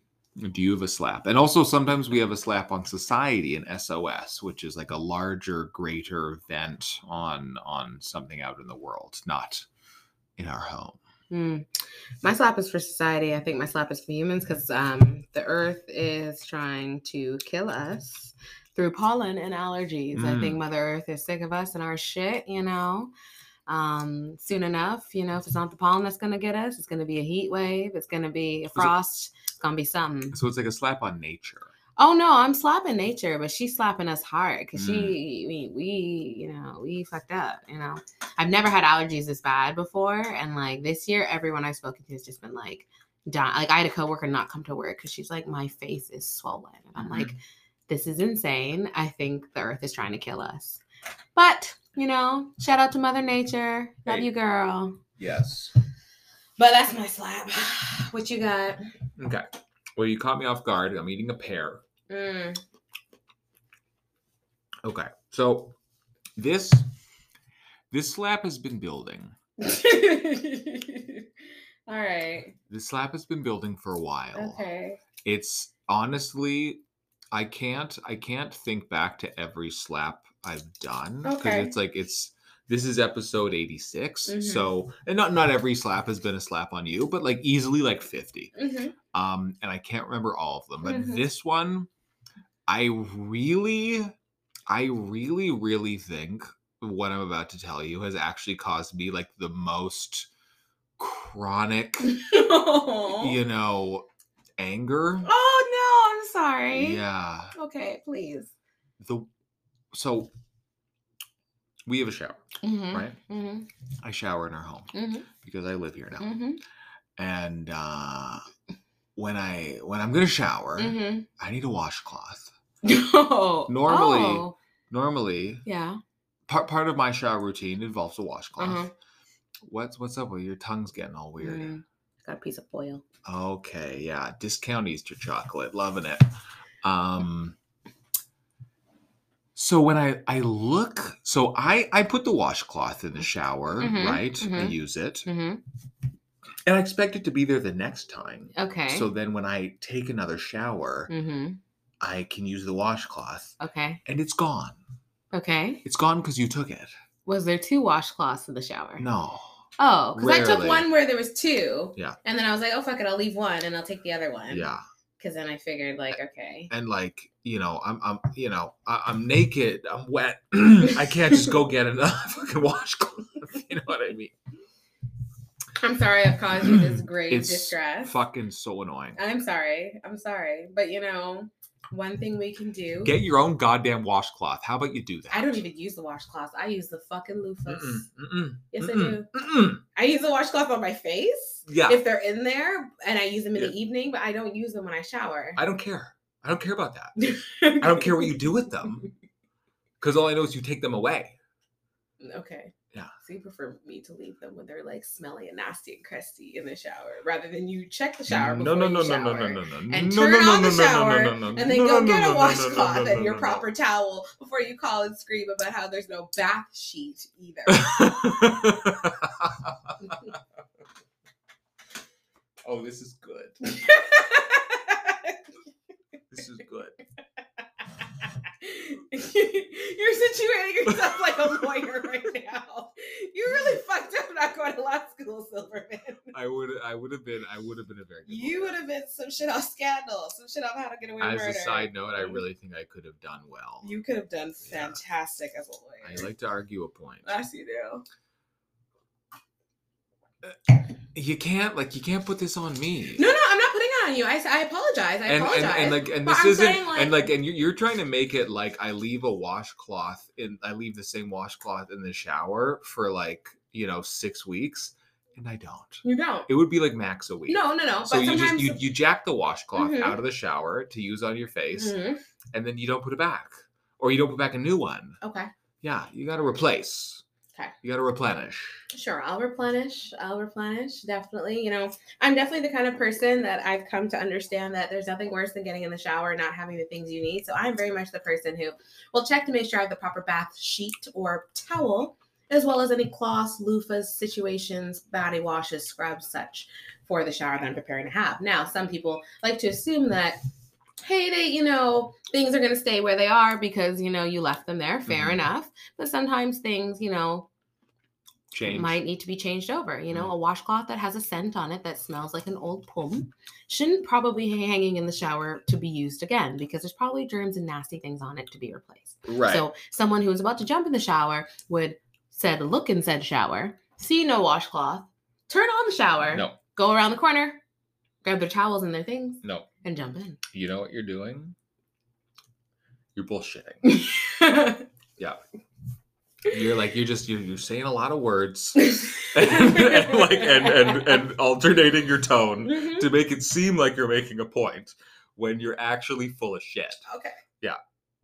do you have a slap? And also sometimes we have a slap on society and SOS, which is like a larger, greater vent on on something out in the world, not in our home. Mm. My slap is for society. I think my slap is for humans because um, the earth is trying to kill us through pollen and allergies. I think Mm. Mother Earth is sick of us and our shit, you know. Um, soon enough, you know, if it's not the pollen that's going to get us, it's going to be a heat wave, it's going to be a frost, it's going to be something. So it's like a slap on nature. Oh no, I'm slapping nature, but she's slapping us hard because Mm. she, we, we, you know, we fucked up. You know, I've never had allergies this bad before, and like this year, everyone I've spoken to has just been like, dying. Like I had a coworker not come to work because she's like, my face is swollen, and I'm like, this is insane. I think the Earth is trying to kill us. But you know, shout out to Mother Nature. Love Hey. you, girl. Yes. But that's my slap. What you got? Okay. Well, you caught me off guard. I'm eating a pear. Mm. Okay. So this this slap has been building. All right. This slap has been building for a while. Okay. It's honestly I can't I can't think back to every slap I've done because Okay. it's like it's this is episode 86 Mhm. so and not not every slap has been a slap on you but like easily like 50 hmm um and i can't remember all of them but Mhm. this one i really i really really think what i'm about to tell you has actually caused me like the most chronic you know anger Oh sorry. yeah Okay, please. the so we have a shower Mm-hmm. right Mm-hmm. i shower in our home Mm-hmm. because i live here now Mm-hmm. and uh when i when i'm gonna shower Mm-hmm. i need a washcloth Oh. Normally- oh, normally yeah. part part of my shower routine involves a washcloth. Uh-huh. What's what's up with your tongue's getting all weird? Got a piece of foil. Okay, yeah, discount Easter chocolate, loving it. Um, so when I I look, so I I put the washcloth in the shower, Mhm, right? I mhm. use it, Mm-hmm. and I expect it to be there the next time. Okay. So then when I take another shower, mm-hmm. I can use the washcloth, Okay. and it's gone. Okay. It's gone because you took it. Was there two washcloths in the shower? No. Oh, because I took one where there was two. Yeah. And then I was like, oh fuck it, I'll leave one and I'll take the other one. Yeah. Because then I figured like, okay. and like you know i'm i'm you know I, i'm naked i'm wet i can't just go get another fucking washcloth you know what i mean I'm sorry I've caused you this grave It's distress. fucking so annoying I'm sorry. I'm sorry. But you know, one thing we can do. get your own goddamn washcloth how about you do that I don't even use the washcloth. I use the fucking loofahs. Mm-mm, mm-mm, Yes, I mm-mm, do. mm-mm. I use the washcloth on my face yeah if they're in there, and I use them in Yeah. the evening, but I don't use them when I shower. i don't care i don't care about that i don't care what you do with them because all i know is you take them away Okay. Yeah. So you prefer me to leave them when they're like smelly and nasty and crusty in the shower, rather than you check the shower no before no no you no shower. no no no no and no, turn no, no, on the no, no, no, shower, no, no, no, and then no, go no, get no, a no, no, washcloth no, no, and your no, no. proper towel before you call and scream about how there's no bath sheet either. oh, this is good. This is good. You're situating yourself like a lawyer right now. You really fucked up not going to law school, Silverman. I would. I, would have been. I would have been a very good. You would have been some shit off scandal, some shit off how to get away with murder. As a side note, I Mhm. really think I could have done well. You could have done Yeah. fantastic as a lawyer. I like to argue a point. Yes, you do. You can't like you can't put this on me. No, no, I'm not putting it on you. I, I apologize. I and, apologize. and and like and But this I'm isn't saying, and like and you're, you're trying to make it like I leave a washcloth in I leave the same washcloth in the shower for like you know six weeks and I don't. you don't. It would be like max a week. No, no, no. So but you just you, you jack the washcloth Mhm. out of the shower to use on your face, Mhm. and then you don't put it back, or you don't put back a new one. Okay. Yeah, you got to replace. Okay. You got to replenish. Sure, I'll replenish. I'll replenish. Definitely. You know, I'm definitely the kind of person that I've come to understand that there's nothing worse than getting in the shower and not having the things you need. So I'm very much the person who will check to make sure I have the proper bath sheet or towel, as well as any cloths, loofahs, situations, body washes, scrubs, such for the shower that I'm preparing to have. Now, some people like to assume that. Hey, they, you know, things are going to stay where they are because, you know, you left them there. Fair Mhm. enough. But sometimes things, you know, Change. might need to be changed over. You know, Mm. a washcloth that has a scent on it that smells like an old pum shouldn't probably be hanging in the shower to be used again because there's probably germs and nasty things on it to be replaced. right. So someone who is about to jump in the shower would said look in said shower, see no washcloth, turn on the shower, no, go around the corner, grab their towels and their things, no. and jump in. You know what you're doing? You're bullshitting. You're like you're just you're, you're saying a lot of words and, and like and, and and alternating your tone Mhm. to make it seem like you're making a point when you're actually full of shit. Okay. Yeah.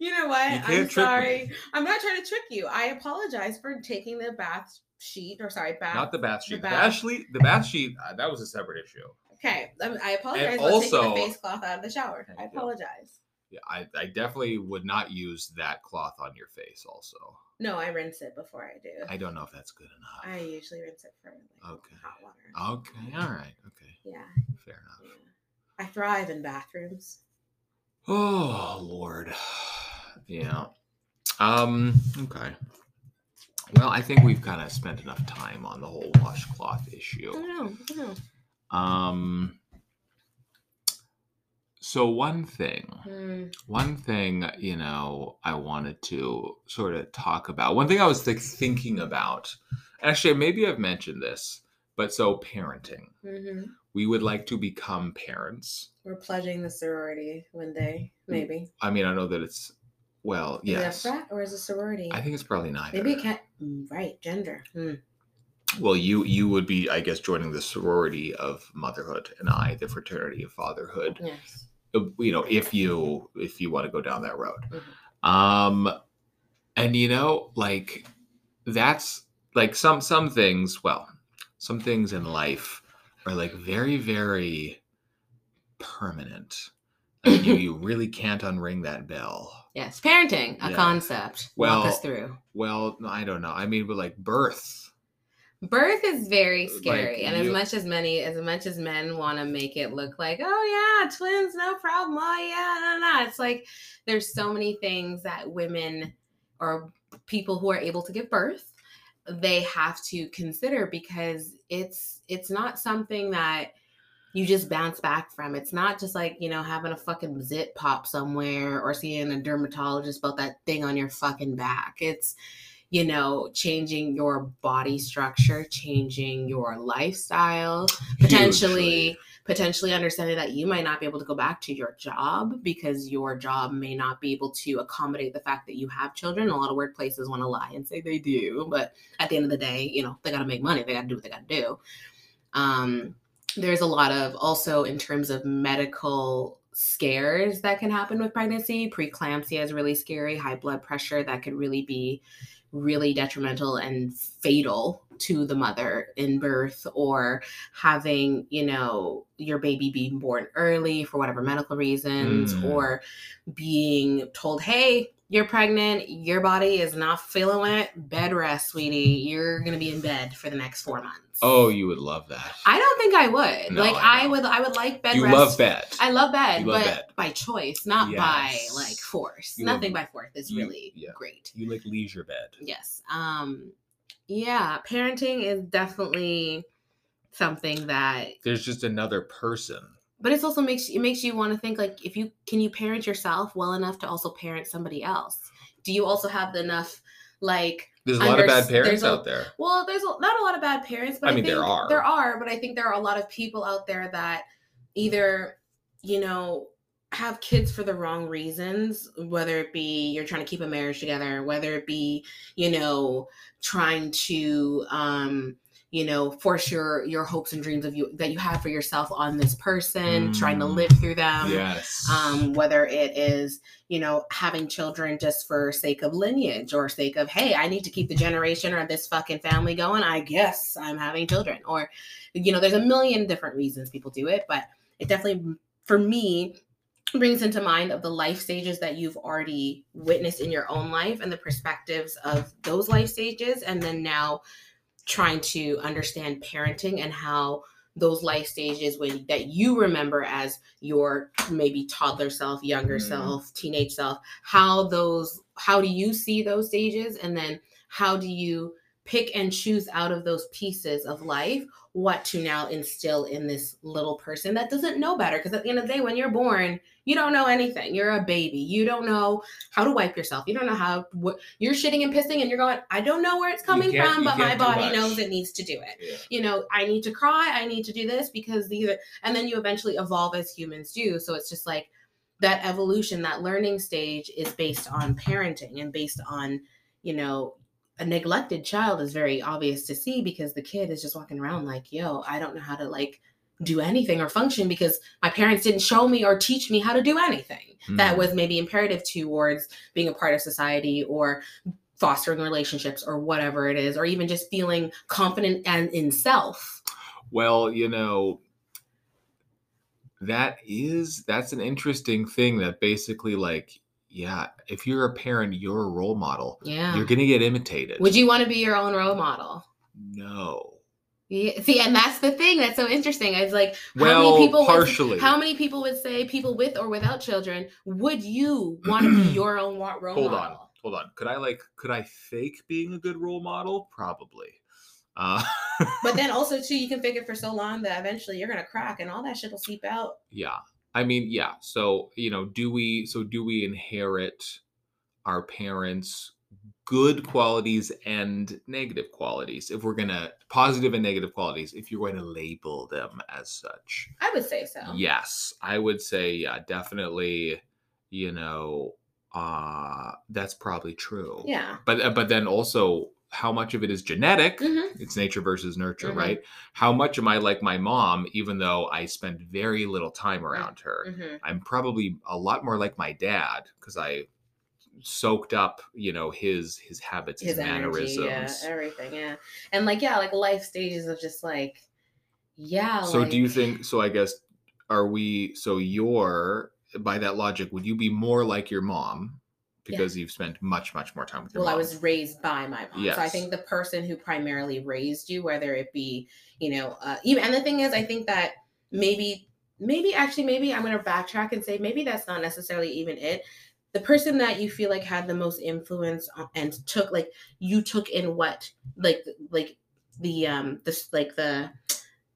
you know what? You I'm can't me. sorry. I'm not trying to trick you. I apologize for taking the bath sheet or sorry, bath. Not the bath sheet. The bath. bath sheet. The bath sheet. Uh, that was a separate issue. okay. I, I apologize And for taking also- the face cloth out of the shower. I apologize. Yeah, I, I definitely would not use that cloth on your face. Also, No, I rinse it before I do. I don't know if that's good enough. I usually rinse it for like Okay. hot water. Okay. All right. Okay. Yeah, Fair enough. yeah. I thrive in bathrooms. Oh Lord. Yeah. Um. Okay. Well, I think we've kind of spent enough time on the whole washcloth I issue. don't know. I don't know. Um. So one thing, Hmm. one thing, you know, I wanted to sort of talk about. One thing I was like thinking about. Actually, maybe I've mentioned this, but so parenting. Mhm. We would like to become parents. We're pledging the sorority one day, maybe. I mean, I know that it's well, Is yes. it frat or is it sorority? I think it's probably neither. Maybe it can't. mm, Right, gender. Hmm. Well, you you would be, I guess, joining the sorority of motherhood, and I the fraternity of fatherhood. Yes. Uh, You know, if you if you want to go down that road, Mhm. um, and you know, like that's like some some things. Well, some things in life are like very very permanent. Like you you really can't unring that bell. Yes. Parenting, a Yeah. concept. Well- Walk us through. Well, I don't know. I mean, but like birth. Birth is very Like, scary, and as much as many, as much as men want to make it look like, oh yeah, twins, no problem. Oh yeah, no, no. It's like there's so many things that women or people who are able to give birth, they have to consider because it's it's not something that you just bounce back from. It's not just like, you know, having a fucking zit pop somewhere or seeing a dermatologist about that thing on your fucking back. It's, you know, changing your body structure, changing your lifestyle, potentially potentially understanding that you might not be able to go back to your job because your job may not be able to accommodate the fact that you have children. A lot of workplaces want to lie and say they do, but at the end of the day, you know, they got to make money. They got to do what they got to do. Um, there's a lot of also in terms of medical scares that can happen with pregnancy. Preeclampsia is really scary. High blood pressure that could really be really detrimental and fatal to the mother in birth or having you know your baby being born early for whatever medical reasons Mm. or being told hey you're pregnant your body is not feeling it bed rest sweetie you're gonna be in bed for the next four months Oh, you would love that. i don't think i would No, like I I, would i would like bed rest you rest love bed. I love bed, love but bed. by choice, not by like force. You love- Nothing by force is you- really yeah. great. You like leisure bed. Yes. Um Yeah, parenting is definitely something that there's just another person. But it's also makes it makes you want to think like if you can you parent yourself well enough to also parent somebody else. Do you also have enough like there's a lot of bad parents a, out there. Well, there's a, not a lot of bad parents, but I, I mean think there are. There are, but I think there are a lot of people out there that either you know have kids for the wrong reasons, whether it be you're trying to keep a marriage together, whether it be, you know, trying to um you know force your your hopes and dreams of you that you have for yourself on this person mm. trying to mm. live through them yes um whether it is you know having children just for sake of lineage or sake of hey i need to keep the generation or this fucking family going i guess i'm having children or you know there's a million different reasons people do it but it definitely for me brings into mind of the life stages that you've already witnessed in your own life and the perspectives of those life stages and then now trying to understand parenting and how those life stages when that you remember as your maybe toddler self younger mm. self teenage self how those how do you see those stages and then how do you pick and choose out of those pieces of life what to now instill in this little person that doesn't know better. Because at the end of the day, when you're born, you don't know anything. You're a baby. You don't know how to wipe yourself. You don't know how what you're shitting and pissing, and you're going, I don't know where it's coming from, but my body knows it needs to do it. Yeah. You know, I need to cry. I need to do this because these are, and then you eventually evolve as humans do. So it's just like that evolution, that learning stage is based on parenting and based on, you know, a neglected child is very obvious to see because the kid is just walking around like, yo, I don't know how to like do anything or function because my parents didn't show me or teach me how to do anything mm. that was maybe imperative towards being a part of society or fostering relationships or whatever it is or even just feeling confident and in self well you know that is that's an interesting thing that basically like yeah, if you're a parent, you're a role model. Yeah. You're going to get imitated. Would you want to be your own role model? No. Yeah, see, and that's the thing that's so interesting. It's like how well, many people partially. Would, how many people would say people with or without children would you want to be your own role hold model? Hold on, hold on. Could I like could I fake being a good role model? Probably. Uh, but then also too, you can fake it for so long that eventually you're gonna crack, and all that shit will seep out. Yeah, I mean, yeah. So, you know, do we so do we inherit our parents good qualities and negative qualities? If we're going to positive and negative qualities if you're going to label them as such. I would say so. Yes i would say yeah definitely you know uh that's probably true. Yeah. But uh, but then also how much of it is genetic mm-hmm. it's nature versus nurture mm-hmm. right how much am i like my mom even though i spend very little time around her mm-hmm. i'm probably a lot more like my dad because i soaked up you know his his habits his, his mannerisms yeah everything yeah and like yeah like life stages of just like yeah so like... do you think so i guess are we so you're by that logic would you be more like your mom because yeah. you've spent much much more time with your well mom. i was raised by my mom yes. so i think the person who primarily raised you whether it be you know uh, even and the thing is i think that maybe maybe actually maybe i'm going to backtrack and say maybe that's not necessarily even it the person that you feel like had the most influence and took like you took in what like like the um this like the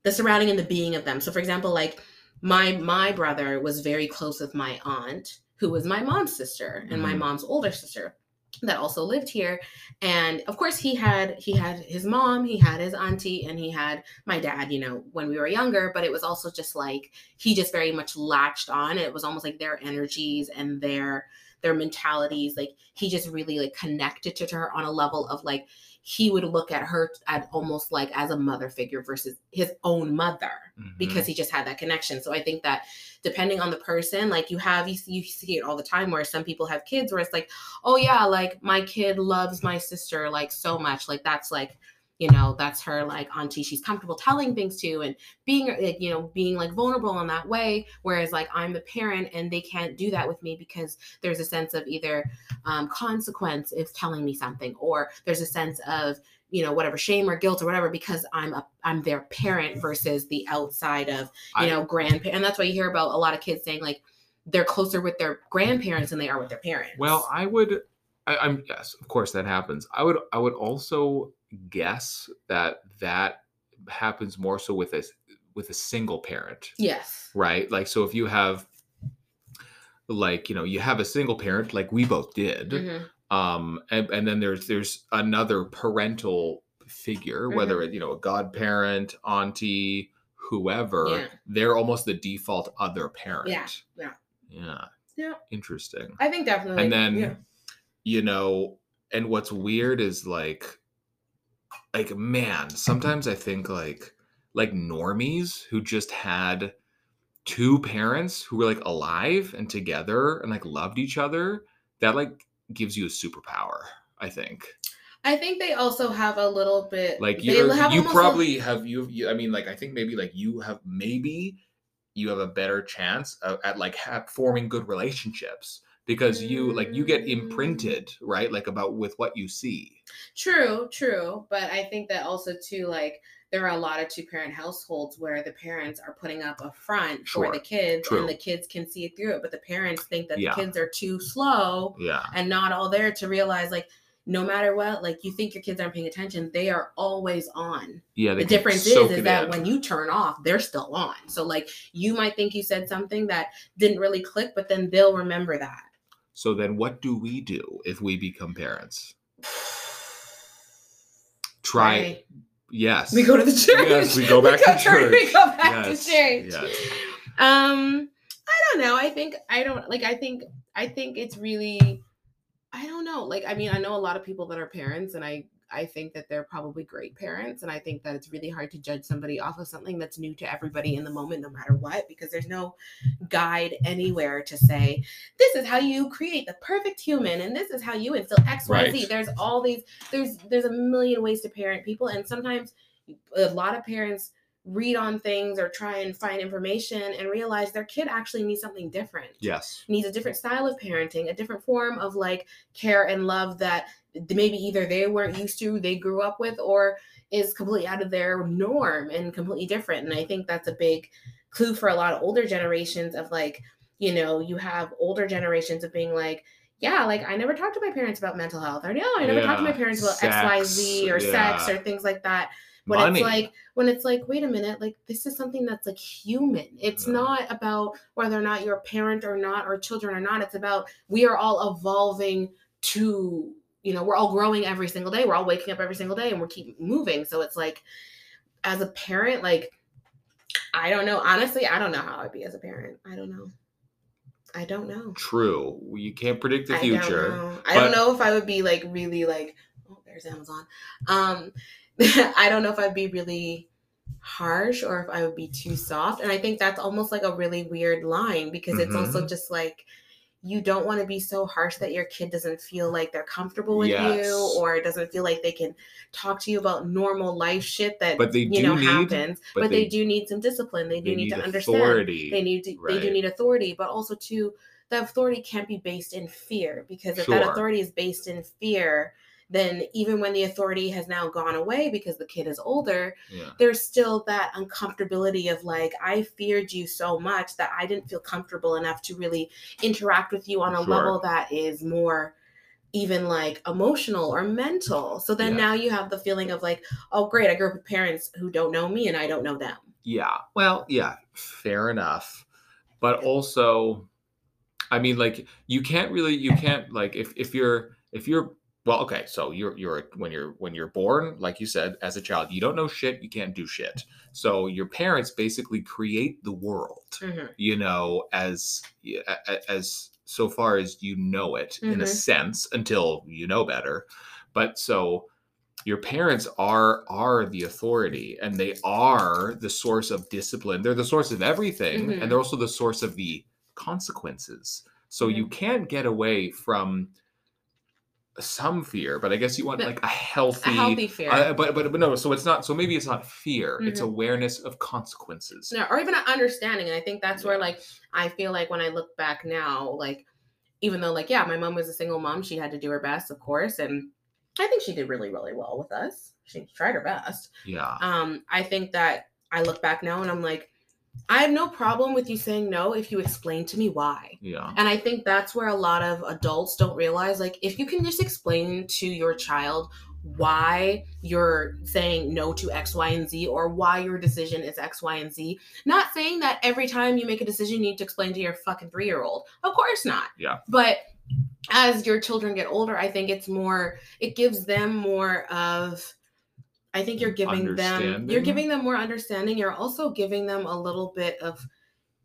the surrounding and the being of them so for example like my my brother was very close with my aunt who was my mom's sister and mm-hmm. my mom's older sister that also lived here. And of course he had he had his mom he had his auntie and he had my dad you know when we were younger. But it was also just like he just very much latched on. It was almost like their energies and their their mentalities like he just really like connected to her on a level of like he would look at her at almost like as a mother figure versus his own mother mm-hmm. because he just had that connection. So I think that depending on the person, like you have, you see, you see it all the time where some people have kids where it's like, oh yeah, like my kid loves my sister like so much. Like that's like you know that's her like auntie she's comfortable telling things to and being like you know being like vulnerable in that way whereas like i'm the parent and they can't do that with me because there's a sense of either um, consequence if telling me something or there's a sense of you know whatever shame or guilt or whatever because i'm a i'm their parent versus the outside of you I, know grandparent and that's why you hear about a lot of kids saying like they're closer with their grandparents than they are with their parents. Well i would I, I'm yes, of course that happens. I would I would also guess that that happens more so with a with a single parent, Yes. right? Like so if you have like you know you have a single parent like we both did Mhm. um and, and then there's there's another parental figure whether Mm-hmm. it you know a godparent auntie whoever Yeah. they're almost the default other parent Yeah, yeah. yeah Yeah. interesting I think definitely. and then yeah. You know and what's weird is like like man mm-hmm. sometimes i think like like normies who just had two parents who were like alive and together and like loved each other that like gives you a superpower i think. I think they also have a little bit like you you almost a- probably have you, you i mean like i think maybe like you have maybe you have a better chance of, at like forming good relationships because you like you get imprinted right like about with what you see True, true. But I think that also too, like there are a lot of two parent households where the parents are putting up a front Sure, for the kids true. and the kids can see it through it, but the parents think that Yeah. the kids are too slow yeah and not all there to realize like no matter what, like you think your kids aren't paying attention, they are always on. yeah the difference is, is that in. when you turn off, they're still on. So like you might think you said something that didn't really click, but then they'll remember that. So then what do we do if we become parents try Right. yes We go to the church. Yes, we go back to church. We go back Yes, to church. yes. Um, I don't know. I think I don't like. I think I think it's really. I don't know. Like, I mean, I know a lot of people that are parents, and I I think that they're probably great parents, and I think that it's really hard to judge somebody off of something that's new to everybody in the moment, no matter what, because there's no guide anywhere to say this is how you create the perfect human, and this is how you instill X, Y, Z. There's all these. There's there's a million ways to parent people, and sometimes a lot of parents read on things or try and find information and realize their kid actually needs something different yes needs a different style of parenting, a different form of like care and love that maybe either they weren't used to, they grew up with, or is completely out of their norm and completely different. And I think that's a big clue for a lot of older generations of like, you know, you have older generations of being like, yeah, like I never talked to my parents about mental health, or no, I never talked to my parents about sex, X, Y, Z, or sex, or things like that. When money. it's like when it's like wait a minute like this is something that's like human. It's Yeah. not about whether or not you're a parent or not or children or not. It's about we are all evolving to you know we're all growing every single day we're all waking up every single day and we're keep moving so it's like as a parent like i don't know honestly i don't know how i'd be as a parent i don't know i don't know true you can't predict the I future don't know. I don't know if I would be like really like oh there's Amazon. Um I don't know if I'd be really harsh or if I would be too soft. And I think that's almost like a really weird line because it's also Mhm. just like you don't want to be so harsh that your kid doesn't feel like they're comfortable with Yes. you or doesn't feel like they can talk to you about normal life shit that But they you do know need- happens. but But, they, they- do need some discipline. They do they need, need to understand authority they need to, they do need authority but also to that authority can't be based in fear because if that authority is based in fear then even when the authority has now gone away because the kid is older yeah there's still that uncomfortability of like i feared you so much that i didn't feel comfortable enough to really interact with you on a Sure. level that is more even like emotional or mental so then Yeah. now you have the feeling of like oh great i grew up with parents who don't know me and i don't know them Yeah. Well, yeah, fair enough. But also, I mean, like, you can't really, you can't like, if if you're if you're well, okay, so you're you're when you're when you're born, like you said, as a child, you don't know shit, you can't do shit. So your parents basically create the world, Mhm. you know, as as so far as you know it in a Mhm. sense until you know better. But so your parents are are the authority and they are the source of discipline they're the source of everything Mhm. and they're also the source of the consequences so you can't get away from some fear but i guess you want But like a healthy, a healthy fear uh, but, but but no so it's not so maybe it's not fear it's Mhm. awareness of consequences no, or even an understanding. And I think that's where like I feel like when I look back now, like even though like yeah, my mom was a single mom, she had to do her best, of course, and I think she did really really well with us. She tried her best. yeah Um, I think that I look back now and I'm like, I have no problem with you saying no if you explain to me why. Yeah. And I think that's where a lot of adults don't realize like if you can just explain to your child why you're saying no to X, Y, and Z or why your decision is X, Y, and Z. Not saying that every time you make a decision you need to explain to your fucking three year old. Of course not. Yeah. But as your children get older, I think it's more, it gives them more of, I think you're giving them, you're giving them more understanding. You're also giving them a little bit of,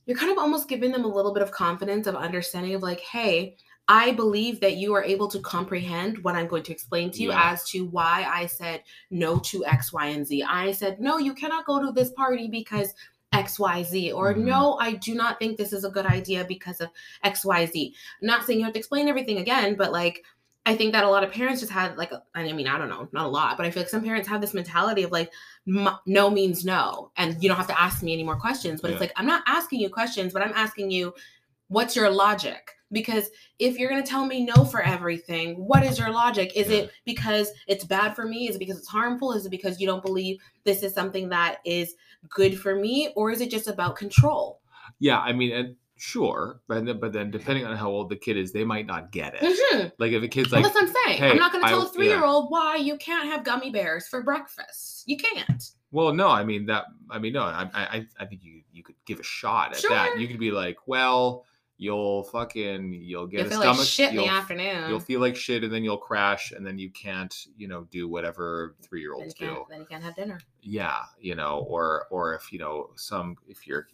you're kind of almost giving them a little bit of confidence of understanding of like, hey, I believe that you are able to comprehend what I'm going to explain to you Yeah. as to why I said no to X, Y, and Z. I said, no, you cannot go to this party because XYZ, or Mhm. no, I do not think this is a good idea because of XYZ. I'm not saying you have to explain everything again, but like, I think that a lot of parents just had like, a- I mean, I don't know, not a lot, but I feel like some parents have this mentality of like, m- no means no, and you don't have to ask me any more questions. But Yeah. it's like, I'm not asking you questions, but I'm asking you, what's your logic? Because if you're going to tell me no for everything, what is your logic? Is Yeah. it because it's bad for me? Is it because it's harmful? Is it because you don't believe this is something that is good for me? Or is it just about control? Yeah. I mean, and sure, but then, but then depending on how old the kid is, they might not get it. Mhm. Like if a kid's well, like, that's what I'm saying. hey, I'm not going to tell a three year old why you can't have gummy bears for breakfast. You can't. well, no, I mean that. I mean, no, I, I, I think you, you could give a shot at that. You could be like, well, you'll fucking, you'll get You a feel stomach, like shit in the afternoon. you'll feel like shit, and then you'll crash, and then you can't, you know, do whatever three year olds do. then you can't have dinner. yeah you know or or if you know some if your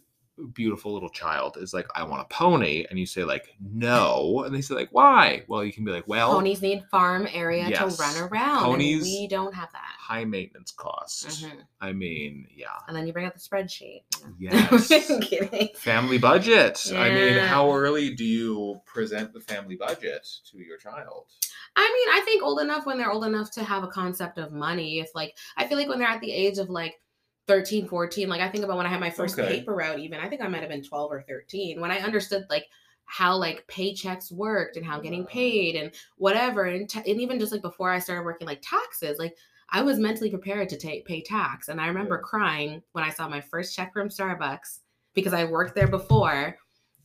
beautiful little child is like i want a pony and you say like no and they say like why well you can be like well Ponies need farm area yes. to run around. Ponies- we don't have that. high maintenance costs Mhm. i mean yeah And then you bring out the spreadsheet. Yes. Family budget i mean how early do you present the family budget to your child I mean, I think old enough when they're old enough to have a concept of money. If like, I feel like when they're at the age of like 13, 14, like I think about when I had my first Okay. paper route, even I think I might have been 12 or 13 when I understood like how like paychecks worked and how getting paid and whatever. And, ta- and even just like before I started working like taxes, like I was mentally prepared to take pay tax. And I remember Yeah. crying when I saw my first check from Starbucks because I worked there before.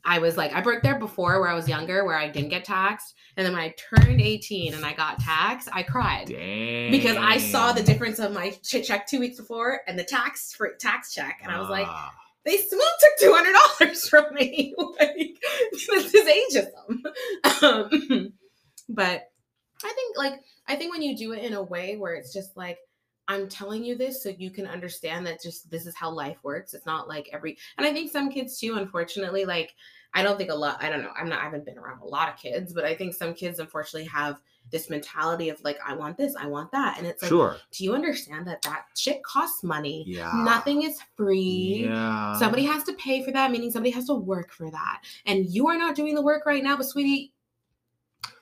I was like, I worked there before where I was younger, where I didn't get taxed. And then when I turned 18 and I got taxed, I cried Dang. because I saw the difference of my ch- check two weeks before and the tax for tax check. And I was like, Ah, they smooth took $200 from me. like, this is ageism. Um, but I think, like, I think when you do it in a way where it's just like, I'm telling you this so you can understand that just this is how life works. It's not like every, and I think some kids too, unfortunately, like, I don't think a lot, I don't know, I'm not, I haven't been around a lot of kids, but I think some kids unfortunately have this mentality of like, I want this, I want that. And it's like, sure do you understand that that shit costs money? yeah Nothing is free. yeah Somebody has to pay for that, meaning somebody has to work for that. And you are not doing the work right now, but sweetie,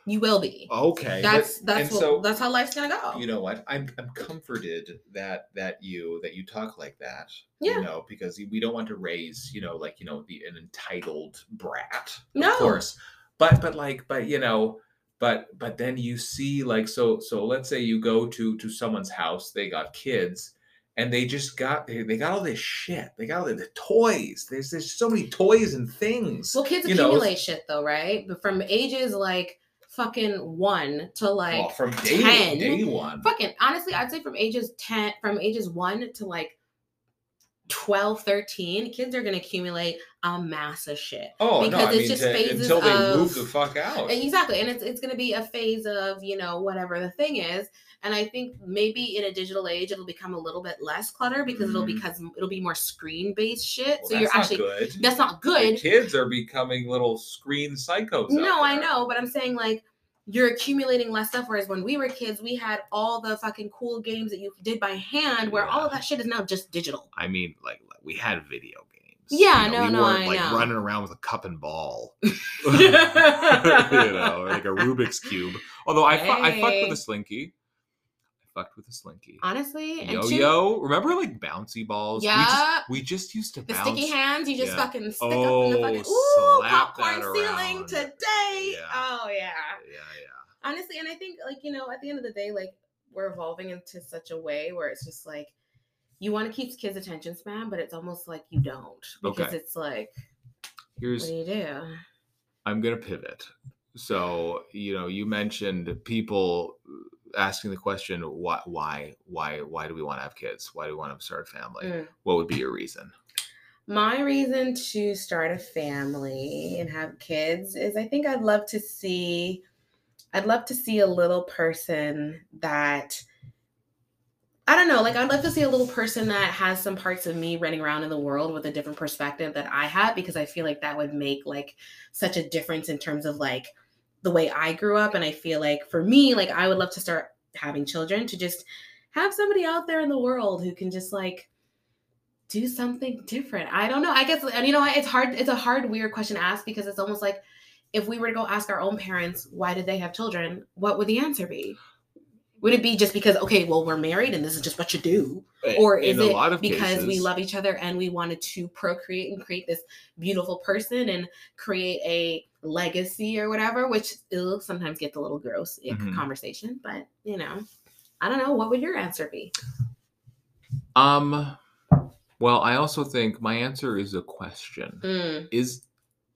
you will be. okay but- that's that's what, so that's how life's gonna go. you know what i'm i'm comforted that that you that you talk like that Yeah. you know because we don't want to raise you know like you know the an entitled brat no, of course but but like but you know but but then you see like so so let's say you go to to someone's house they got kids and they just got they, they got all this shit they got all the, the toys there's there's so many toys and things Well, kids you know, accumulate shit though, right? But from ages like fucking one to like from day, 10, day one. Fucking honestly, I'd say from ages 10 from ages 1 to like 12, 13, kids are gonna accumulate a mass of shit. oh no because i it's mean just to- phases until they move the fuck out Exactly. And it's it's gonna be a phase of, you know, whatever the thing is. And I think maybe in a digital age it'll become a little bit less clutter because it'll Mhm. because it'll be more screen based shit. Well, so you're actually good that's not The good. kids are becoming little screen psychos No, I know, but I'm saying like you're accumulating less stuff. Whereas when we were kids, we had all the fucking cool games that you did by hand, where all of that shit is now just digital. I mean, like we had video games. Yeah, You know, no, we no, weren't I like know. running around with a cup and ball, you know, or like a Rubik's cube. Although I, fu- I fucked with a slinky. I fucked with a slinky. Honestly, and Yo yo, remember like bouncy balls? We Yeah. just, we just used to the bounce. sticky hands, you just Yeah. fucking stick up in Oh, the fucking oh, ooh popcorn ceiling today. Yeah. Oh yeah. Yeah, yeah. Honestly and i think like you know at the end of the day like we're evolving into such a way where it's just like you want to keep kids' attention span, but it's almost like you don't because Okay. it's like, Here's what do you do? I'm gonna pivot. So you know, you mentioned people asking the question, why, why, why, why do we want to have kids? Why do we want to start a family? Mm. What would be your reason? My reason to start a family and have kids is I think I'd love to see I'd love to see a little person that I don't know, like I'd love to see a little person that has some parts of me running around in the world with a different perspective that I have because I feel like that would make like such a difference in terms of like the way I grew up and I feel like for me like I would love to start having children to just have somebody out there in the world who can just like do something different. I don't know. I guess and you know? It's hard. It's a hard, weird question to ask because it's almost like if we were to go ask our own parents why did they have children, what would the answer be? Would it be just because okay, well we're married and this is just what you do, or is it lot of because we love each other and we wanted to procreate and create this beautiful person and create a legacy or whatever? Which ugh, sometimes gets a little gross in Mhm. conversation, but you know, I don't know. What would your answer be? Um, well, I also think my answer is a question. Mm, Is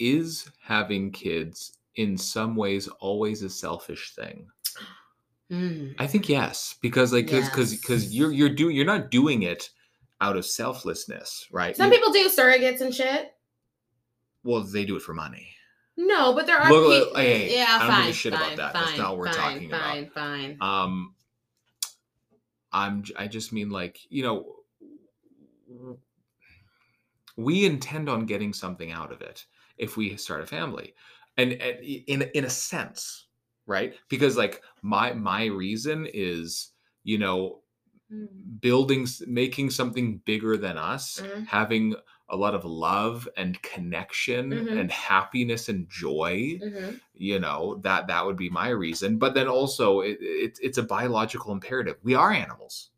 is having kids in some ways always a selfish thing? mm. I think yes, because like because because because you're you're doing you're not doing it out of selflessness, right? Some You- people do surrogates and shit. well, they do it for money. No, but there are Look, people. hey, hey, yeah, I don't fine, give a shit about fine, that. That's fine, not what we're talking about. fine, Fine, Um, I'm I just mean like you know, we intend on getting something out of it if we start a family, and, and in in a sense, right? Because like my my reason is you know Mm. building making something bigger than us Mhm. having a lot of love and connection Mhm. and happiness and joy Mhm. you know that that would be my reason but then also it, it, it's a biological imperative we are animals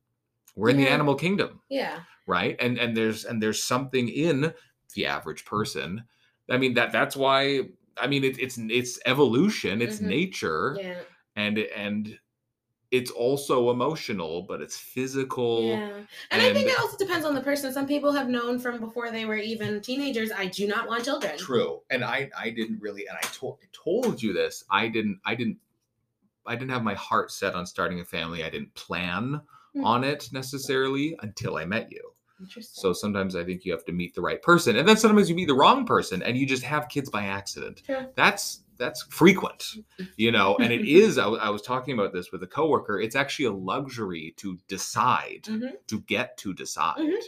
we're in the animal kingdom Yeah. right and and there's and there's something in the average person i mean that that's why i mean it, it's it's evolution it's Mhm. nature Yeah. and and it's also emotional but it's physical Yeah. And, I think it also depends on the person. Some people have known from before they were even teenagers, I do not want children. True. And I I didn't really and I told I told you this. I didn't I didn't I didn't have my heart set on starting a family. I didn't plan Hmm. on it necessarily until I met you. Interesting. So sometimes I think you have to meet the right person. And then sometimes you meet the wrong person and you just have kids by accident. That's that's frequent, you know, and it is. I, w- I was talking about this with a coworker. It's actually a luxury to decide, Mhm. to get to decide. Mhm.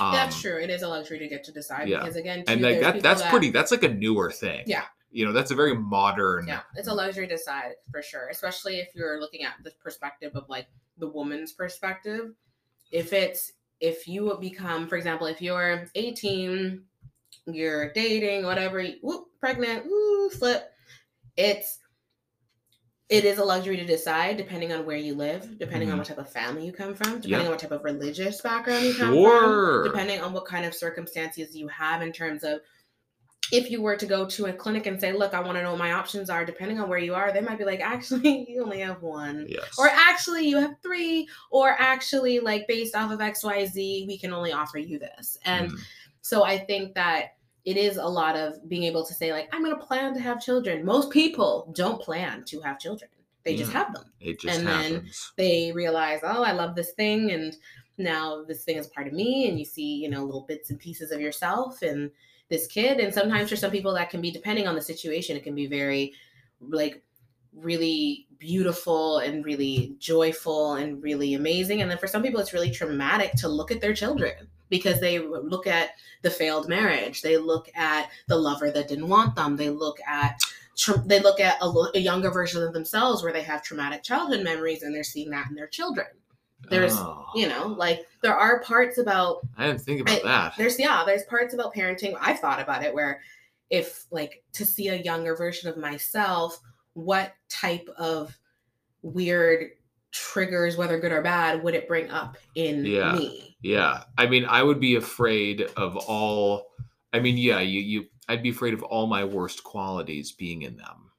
Um, That's true. It is a luxury to get to decide yeah. because again, And like that, that's that- pretty. That's like a newer thing. Yeah. You know, that's a very modern. Yeah, it's a luxury to decide for sure, especially if you're looking at the perspective of like the woman's perspective. If it's if you become, for example, if you're 18, you're dating, whatever, whoop, pregnant, woo, flip. It's it is a luxury to decide depending on where you live, depending on Mhm. what type of family you come from, depending Yeah. on what type of religious background you come Sure. from, depending on what kind of circumstances you have in terms of if you were to go to a clinic and say, look, I want to know what my options are, depending on where you are, they might be like, actually, you only have one. Yes. Or actually, you have three. Or actually, like based off of XYZ, we can only offer you this. And Mhm. so I think that it is a lot of being able to say, like, I'm going to plan to have children. Most people don't plan to have children, they just have them just and then- they realize, oh, I love this thing, and now this thing is part of me, and you see, you know, little bits and pieces of yourself and this kid. And sometimes for some people, that can be depending on the situation, it can be very, like, really beautiful and really joyful and really amazing. And then for some people, it's really traumatic to look at their children because they look at the failed marriage, they look at the lover that didn't want them, they look at they look at a, a younger version of themselves where they have traumatic childhood memories and they're seeing that in their children. There's, Oh, you know, like there are parts about I didn't think about I- that. there's yeah, there's parts about parenting. I've thought about it where if like to see a younger version of myself, what type of weird triggers, whether good or bad, would it bring up in Yeah. me? Yeah. I mean, I would be afraid of all I mean, yeah, you you I'd be afraid of all my worst qualities being in them.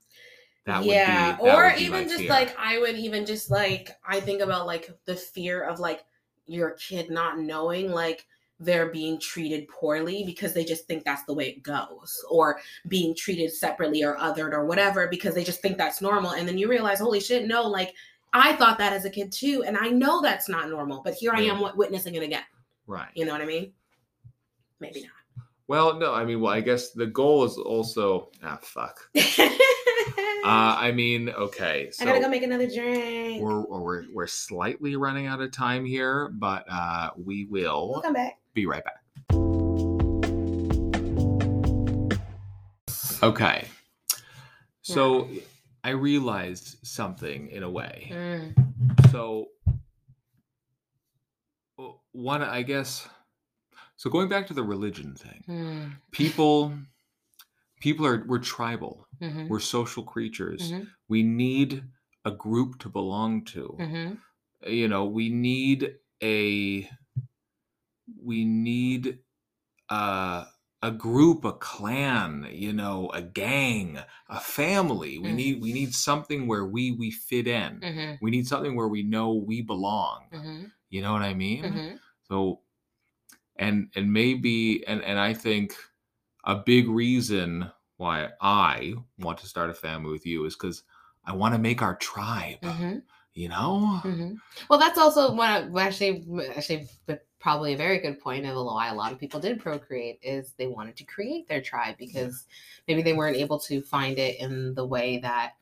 That yeah, would be or would be even just fear. like I would even just like I think about like the fear of like your kid not knowing like they're being treated poorly because they just think that's the way it goes or being treated separately or othered or whatever because they just think that's normal and then you realize holy shit no like i thought that as a kid too and i know that's not normal but here i am witnessing it again. Right. You know what i mean? Maybe not. Well no i mean well i guess the goal is also ah fuck Uh, I mean, okay. So I gotta go make another drink. We're we're we're slightly running out of time here, but uh, we will. We'll come back. Be right back. Okay. So yeah. I realized something in a way. Mm. So one, I guess. So going back to the religion thing, mm. people people are we're tribal mm-hmm. we're social creatures mm-hmm. we need a group to belong to mm-hmm. you know we need a we need uh, a group a clan you know a gang a family we need we need something where we we fit in mm-hmm. we need something where we know we belong mm-hmm. you know what i mean mm-hmm. so and and maybe and and i think a big reason why I want to start a family with you is because I want to make our tribe. Mm-hmm. You know. Mm-hmm. Well, that's also one actually actually probably a very good point of why a lot of people did procreate is they wanted to create their tribe because maybe they weren't able to find it in the way that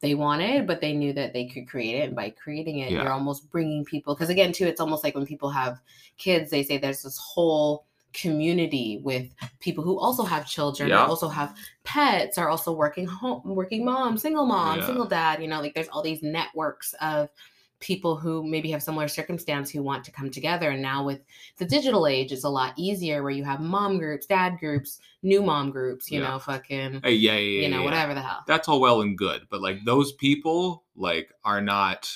they wanted, but they knew that they could create it. And by creating it, yeah. you're almost bringing people. Because again, too, it's almost like when people have kids, they say there's this whole community with people who also have children, yeah. also have pets, are also working home, working mom, single mom, yeah. single dad. You know, like there's all these networks of people who maybe have similar circumstance who want to come together. And now with the digital age, it's a lot easier where you have mom groups, dad groups, new mom groups. You yeah. know, fucking hey, yeah, yeah, you know, yeah. whatever the hell. That's all well and good, but like those people, like, are not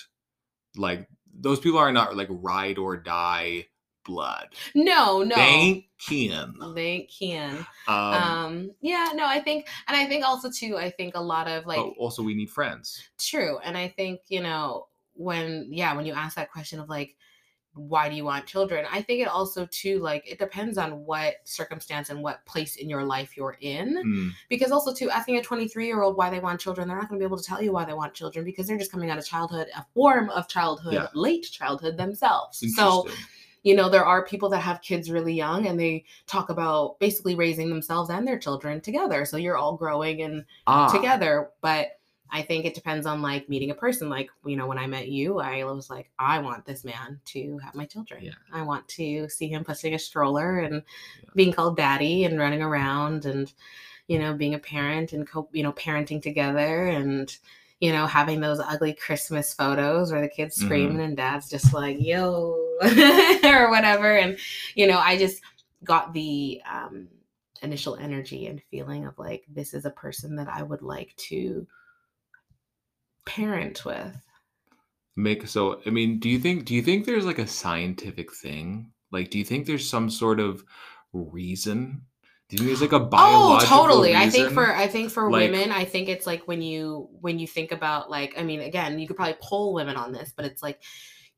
like those people are not like ride or die blood. No, no. Thank Ken. Thank Ken. Um, um, yeah, no, I think, and I think also too, I think a lot of like. Oh, also, we need friends. True, and I think you know when yeah when you ask that question of like why do you want children i think it also too like it depends on what circumstance and what place in your life you're in mm. because also too asking a 23 year old why they want children they're not going to be able to tell you why they want children because they're just coming out of childhood a form of childhood yeah. late childhood themselves so you know there are people that have kids really young and they talk about basically raising themselves and their children together so you're all growing and ah. together but i think it depends on like meeting a person like you know when i met you i was like i want this man to have my children yeah. i want to see him pushing a stroller and yeah. being called daddy and running around and you know being a parent and co- you know parenting together and you know, having those ugly Christmas photos where the kids screaming mm-hmm. and dad's just like, yo, or whatever. And, you know, I just got the um, initial energy and feeling of like, this is a person that I would like to parent with. Make so, I mean, do you think, do you think there's like a scientific thing? Like, do you think there's some sort of reason do you think there's like a oh, biological? Oh, totally. Reason? I think for I think for like, women, I think it's like when you when you think about like I mean, again, you could probably poll women on this, but it's like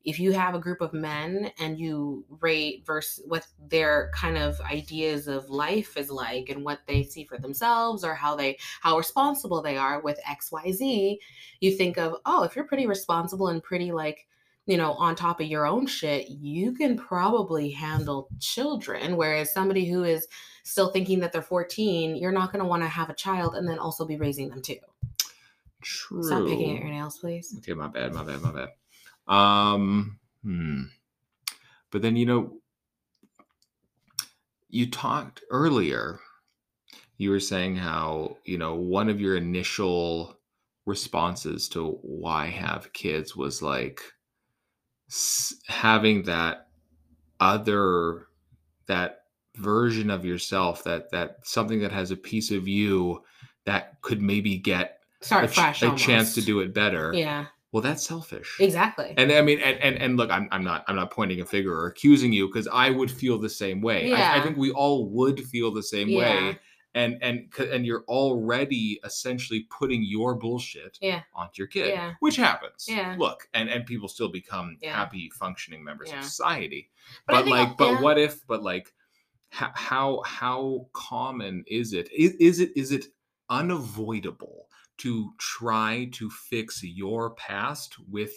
if you have a group of men and you rate versus what their kind of ideas of life is like and what they see for themselves or how they how responsible they are with xyz you think of oh if you're pretty responsible and pretty like you know, on top of your own shit, you can probably handle children. Whereas somebody who is still thinking that they're 14, you're not going to want to have a child and then also be raising them too. True. Stop picking at your nails, please. Okay, my bad, my bad, my bad. Um, hmm. But then, you know, you talked earlier, you were saying how, you know, one of your initial responses to why have kids was like, having that other that version of yourself that that something that has a piece of you that could maybe get Start a, fresh a chance to do it better yeah well that's selfish exactly and i mean and and, and look I'm, I'm not i'm not pointing a finger or accusing you because i would feel the same way yeah. I, I think we all would feel the same yeah. way and and and you're already essentially putting your bullshit Yeah. onto your kid Yeah. which happens Yeah. look and and people still become Yeah. happy functioning members of society But but, like but what if but like how how how common is it is, is it is it unavoidable to try to fix your past with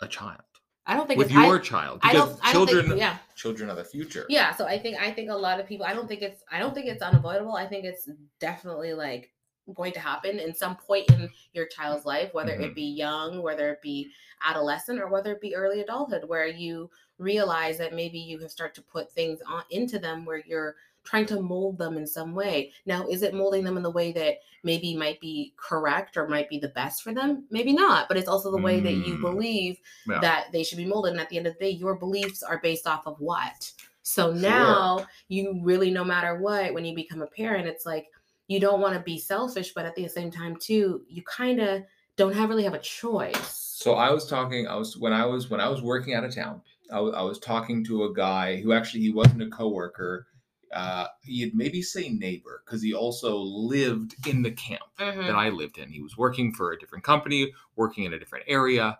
a child I don't think with it's, I- your child I, because don't. I don't children think. Yeah. children are the future Yeah. So I think. I think a lot of people. I don't think it's. I don't think it's unavoidable. I think it's definitely like going to happen in some point in your child's life, whether Mhm. it be young, whether it be adolescent, or whether it be early adulthood, where you realize that maybe you have started to put things on into them where you're trying to mold them in some way. Now, is it molding them in the way that maybe might be correct or might be the best for them? Maybe not, but it's also the way that you Mm. believe Yeah. that they should be molded. And at the end of the day, your beliefs are based off of what? So now you really, no matter what, when you become a parent, it's like you don't want to be selfish, but at the same time, too, you kind of don't have really have a choice. So I was talking. I was when I was when I was working out of town. I was talking to a guy who actually he wasn't a coworker. Uh, he'd maybe say neighbor because he also lived in the camp Mhm. that I lived in. He was working for a different company, working in a different area.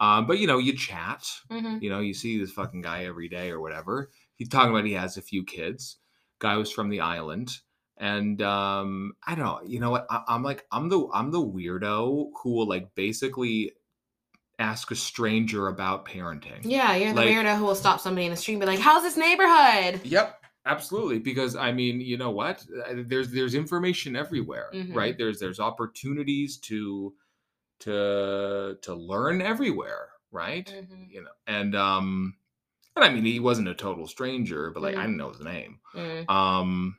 Um, but you know, you chat. Mhm. You know, you see this fucking guy every day or whatever. He's talking about he has a few kids. Guy was from the island. And um, I don't know. You know what? I, I'm like, I'm the I'm the weirdo who will like basically ask a stranger about parenting. Yeah, you're the weirdo who will stop somebody in the street and be like, "How's this neighborhood?" Yep, absolutely. Because I mean, you know what? Uh, There's there's information everywhere, Mhm. right? There's there's opportunities to to to learn everywhere, right? Mhm. You know, and um, and I mean, he wasn't a total stranger, but like I Mhm. didn't know his name. Mm. Um,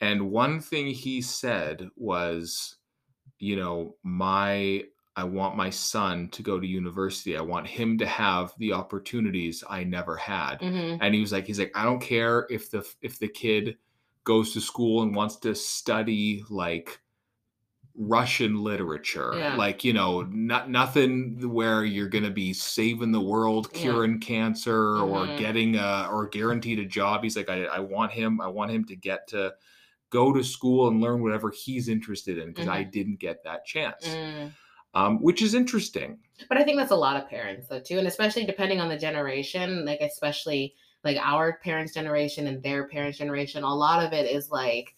and one thing he said was, you know, my I want my son to go to university. I want him to have the opportunities I never had. Mhm. And he was like, he's like, I don't care if the if the kid goes to school and wants to study like Russian literature, Yeah. like you know, not nothing where you're gonna be saving the world, Yeah. curing cancer, or Mhm. getting a or guaranteed a job. He's like, I, I want him, I want him to get to go to school and learn whatever he's interested in because I didn't get that chance, Mm. um, which is interesting. But I think that's a lot of parents though too, and especially depending on the generation, like especially like our parents' generation and their parents' generation, a lot of it is like,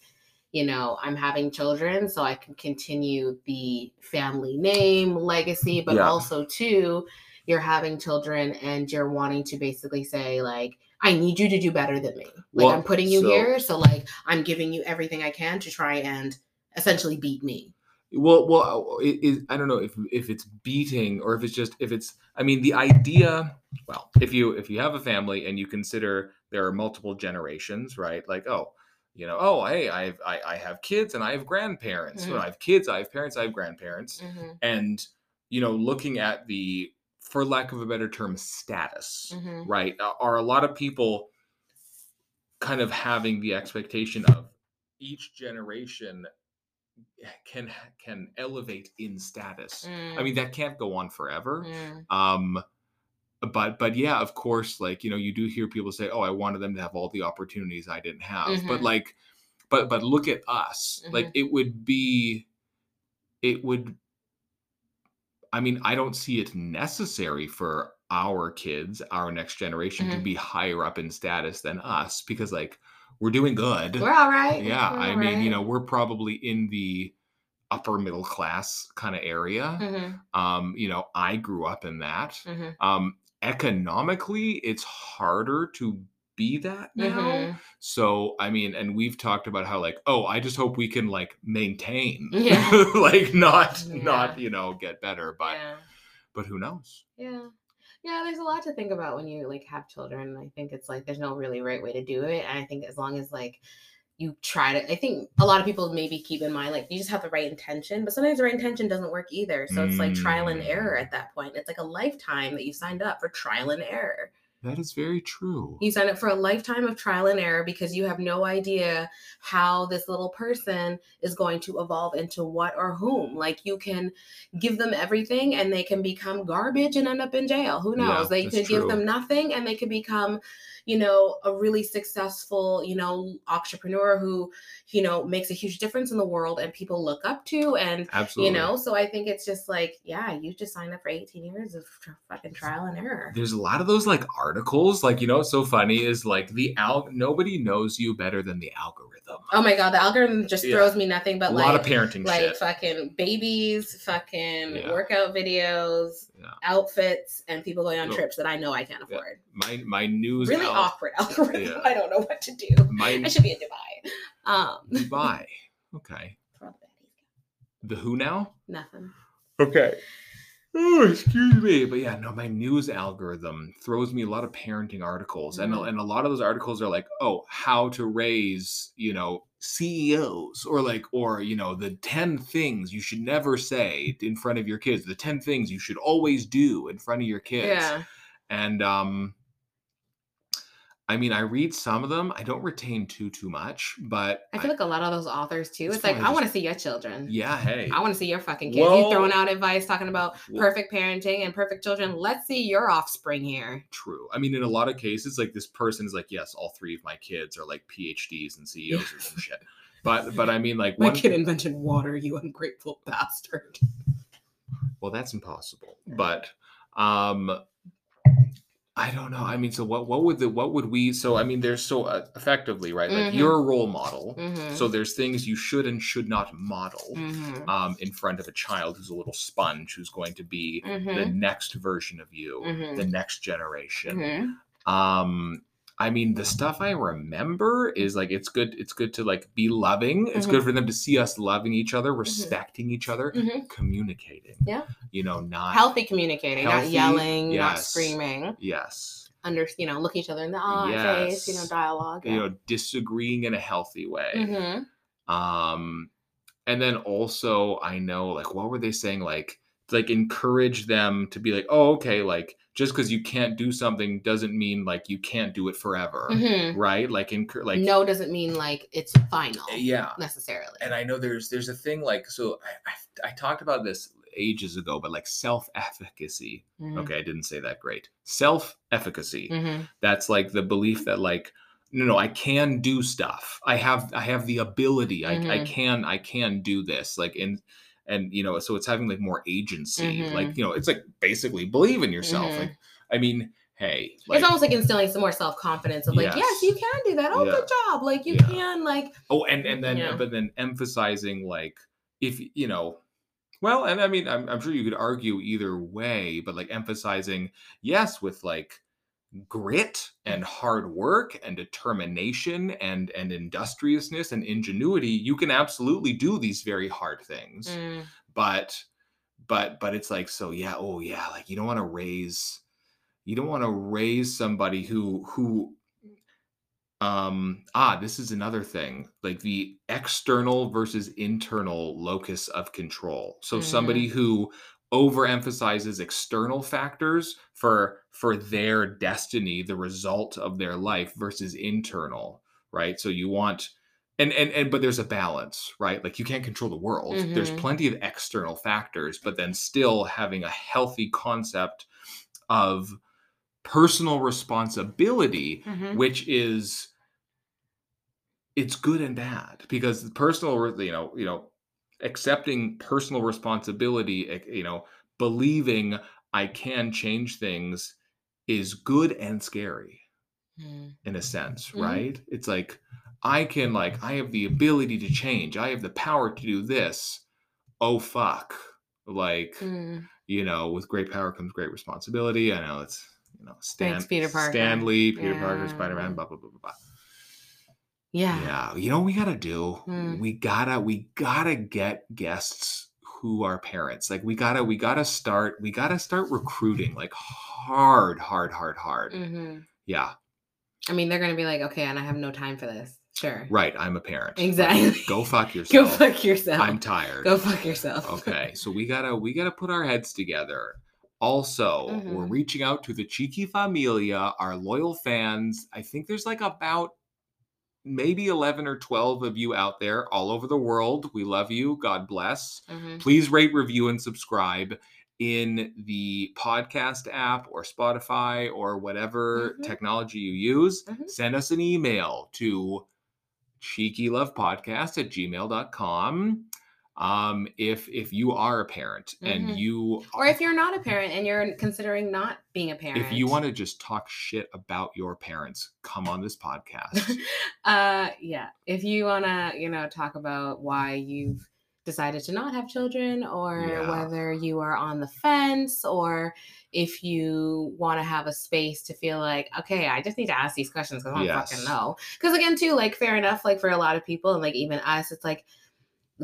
you know, I'm having children so I can continue the family name legacy, but Yeah. also too, you're having children and you're wanting to basically say like I need you to do better than me. Like Well, I'm putting you so- here, so like I'm giving you everything I can to try and essentially beat me. Well, well, it, it, I don't know if if it's beating or if it's just if it's. I mean, the idea. Well, if you if you have a family and you consider there are multiple generations, right? Like, oh, you know, oh, hey, I have I, I have kids and I have grandparents. Mhm. I have kids, I have parents, I have grandparents, Mhm, and you know, looking at the, for lack of a better term, status, mhm, right? Are- a lot of people kind of having the expectation of each generation can can elevate in status. I mm, mean, that can't go on forever. mm, Um, but but yeah, of course, like you know, you do hear people say, "Oh, I wanted them to have all the opportunities I didn't have." But Mhm. like, but but look at us. Like Mhm. it would be, it would. I mean, I don't see it necessary for our kids, our next generation, to Mhm. be higher up in status than us because like we're doing good. We're all right. Yeah, We're I all mean, you know, we're probably in the upper middle class kind of area. Mhm, Um, you know, I grew up in that. mhm, Um, economically, it's harder to be that now. mhm. So, I mean, and we've talked about how like, oh, I just hope we can like maintain, Yeah. like not Yeah. not you know get better, but yeah. but who knows? Yeah. Yeah, there's a lot to think about when you like have children. I think it's like there's no really right way to do it. And I think as long as like you try to I think a lot of people maybe keep in mind like you just have the right intention, but sometimes the right intention doesn't work either. So it's like trial and error Mm. at that point. It's like a lifetime that you signed up for trial and error. That is very true. You sign up for a lifetime of trial and error because you have no idea how this little person is going to evolve into what or whom. Like you can give them everything and they can become garbage and end up in jail. Who knows? Yeah, they could give them nothing and they could become, you know, a really successful, you know, entrepreneur who, you know, makes a huge difference in the world and people look up to and Absolutely. you know, so I think it's just like, yeah, you just signed up for 18 years of fucking trial and error. There's a lot of those like articles, like you know, what's so funny is like the al. Nobody knows you better than the algorithm. Oh my god, the algorithm just Yeah. throws me nothing but like a like lot of parenting like shit. fucking babies, fucking Yeah. workout videos, Yeah. outfits, and people going on trips that I know I can't afford. My my news Really al- awkward algorithm. Yeah. I don't know what to do. My I should be in Dubai. Um, Dubai. Okay. the who now? Nothing. Okay. Oh, excuse me. But yeah, no, my news algorithm throws me a lot of parenting articles. And, Mhm. and a lot of those articles are like, oh, how to raise, you know, CEOs or like, or, you know, the 10 things you should never say in front of your kids, the 10 things you should always do in front of your kids. Yeah. And, um, I mean, I read some of them. I don't retain too, too much, but I feel like a lot of those authors too. It's like I want to see your children. yeah, hey. I want to see your fucking kids. Well- you throwing out advice talking about Well- perfect parenting and perfect children. Let's see your offspring here. true. I mean, in a lot of cases, like this person is like, yes, all three of my kids are like PhDs and CEOs or some shit. But but I mean, like My one. kid invented water, you ungrateful bastard. Well, that's impossible. But um, I don't know. I mean, so what? What would the? What would we? So I mean, there's so uh, effectively right. Like Mhm. you're a role model. Mhm. So there's things you should and should not model. Mhm. Um, in front of a child who's a little sponge who's going to be the Mhm. next version of you, Mhm. the next generation. Mhm. um i mean the stuff i remember is like it's good it's good to like be loving it's Mhm. good for them to see us loving each other respecting each other Mhm. communicating Yeah. you know not Healthy communicating, not Healthy, yelling, not screaming. yes Under, you know, look each other in the eye, face, you know, Yes. dialogue. you know disagreeing in a healthy way hmm um and then also i know like what were they saying like like encourage them to be like oh okay like just because you can't do something doesn't mean like you can't do it forever hmm right like encour- like no doesn't mean like it's final yeah necessarily. and I know there's there's a thing like so I, I, I talked about this ages ago, but like self efficacy. Mhm. Okay, I didn't say that great. Self efficacy. Mhm. That's like the belief that like no no I can do stuff. I have I have the ability. I, I Mhm. can I can do this. Like in and you know so it's having like more agency. Mhm. Like you know it's like basically believe in yourself. Mhm. Like I mean hey like it's almost like instilling some more self confidence of like, yes. Yes. you can do that. Oh, Yeah. good job. Like you Yeah. can like Oh, and and then Yeah. but then emphasizing like if you know, well, and I mean I'm I'm sure you could argue either way, but like emphasizing yes with like grit and hard work and determination and and industriousness and ingenuity, you can absolutely do these very hard things. mm, But but but it's like so yeah, oh yeah, like you don't want to raise you don't want to raise somebody who who um ah this is another thing like the external versus internal locus of control. So somebody who overemphasizes external factors for for their destiny the result of their life versus internal right so you want and and, and but there's a balance right like you can't control the world there's Mhm. plenty of external factors but then still having a healthy concept of personal responsibility mhm. which is it's good and bad because personal you know you know accepting personal responsibility eh, you know believing i can change things is good and scary Mm. in a sense Mhm. right it's like i can like i have the ability to change i have the power to do this oh fuck like Mm. you know with great power comes great responsibility i know it's you know stan Thanks, Peter Parker. stan lee peter parker spider-man blah blah blah blah blah Yeah. yeah, you know what we gotta do? Hmm. We gotta we gotta get guests who are parents. Like we gotta we gotta start we gotta start recruiting like hard, hard, hard, hard. hmm Yeah, I mean, they're gonna be like, okay, and I have no time for this. Sure. right. I'm a parent. Like, Exactly. go fuck yourself. Go fuck yourself. I'm tired. Go fuck yourself. okay, so we gotta we gotta put our heads together. Also, we're Mhm. reaching out to the Cheeky Familia, our loyal fans. I think there's like about maybe 11 or 12 of you out there all over the world. We love you. God bless. Mhm. Please rate, review, and subscribe in the podcast app or Spotify or whatever Mhm. technology you use. Mhm. Send us an email to cheekylovepodcast at gmail.com. Um, if if you are a parent and Mhm. you Or if you're not a parent and you're considering not being a parent, if you want to just talk shit about your parents, come on this podcast. uh yeah if you want to you know talk about why you've decided to not have children or Yeah. whether you are on the fence or if you want to have a space to feel like okay i just need to ask these questions because i don't Yes. fucking know because again too like fair enough like for a lot of people and like even us it's like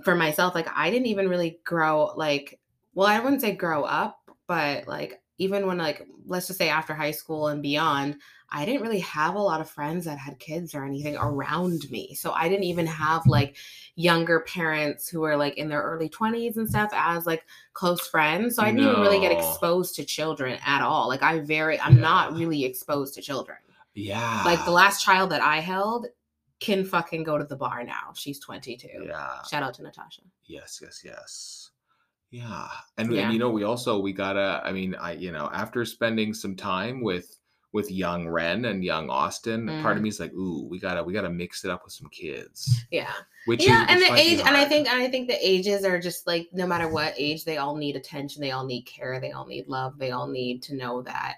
for myself like i didn't even really grow like well i wouldn't say grow up but like even when like let's just say after high school and beyond I didn't really have a lot of friends that had kids or anything around me. So I didn't even have mm-hmm. like younger parents who were like in their early 20s and stuff as like close friends. So I didn't even really get exposed to children at all. Like I very I'm not really exposed to children. yeah. Like the last child that I held can fucking go to the bar now. She's 22. Yeah. Shout out to Natasha. Yes, yes, yes. Yeah. And, Yeah. and you know, we also we gotta I mean, I you know, after spending some time with with young Ren and young Austin, part Mm. of me is like, ooh, we gotta we gotta mix it up with some kids. Yeah. Which yeah, is, and the age, and I think, and I think the ages are just like no matter what age, they all need attention, they all need care, they all need love, they all need to know that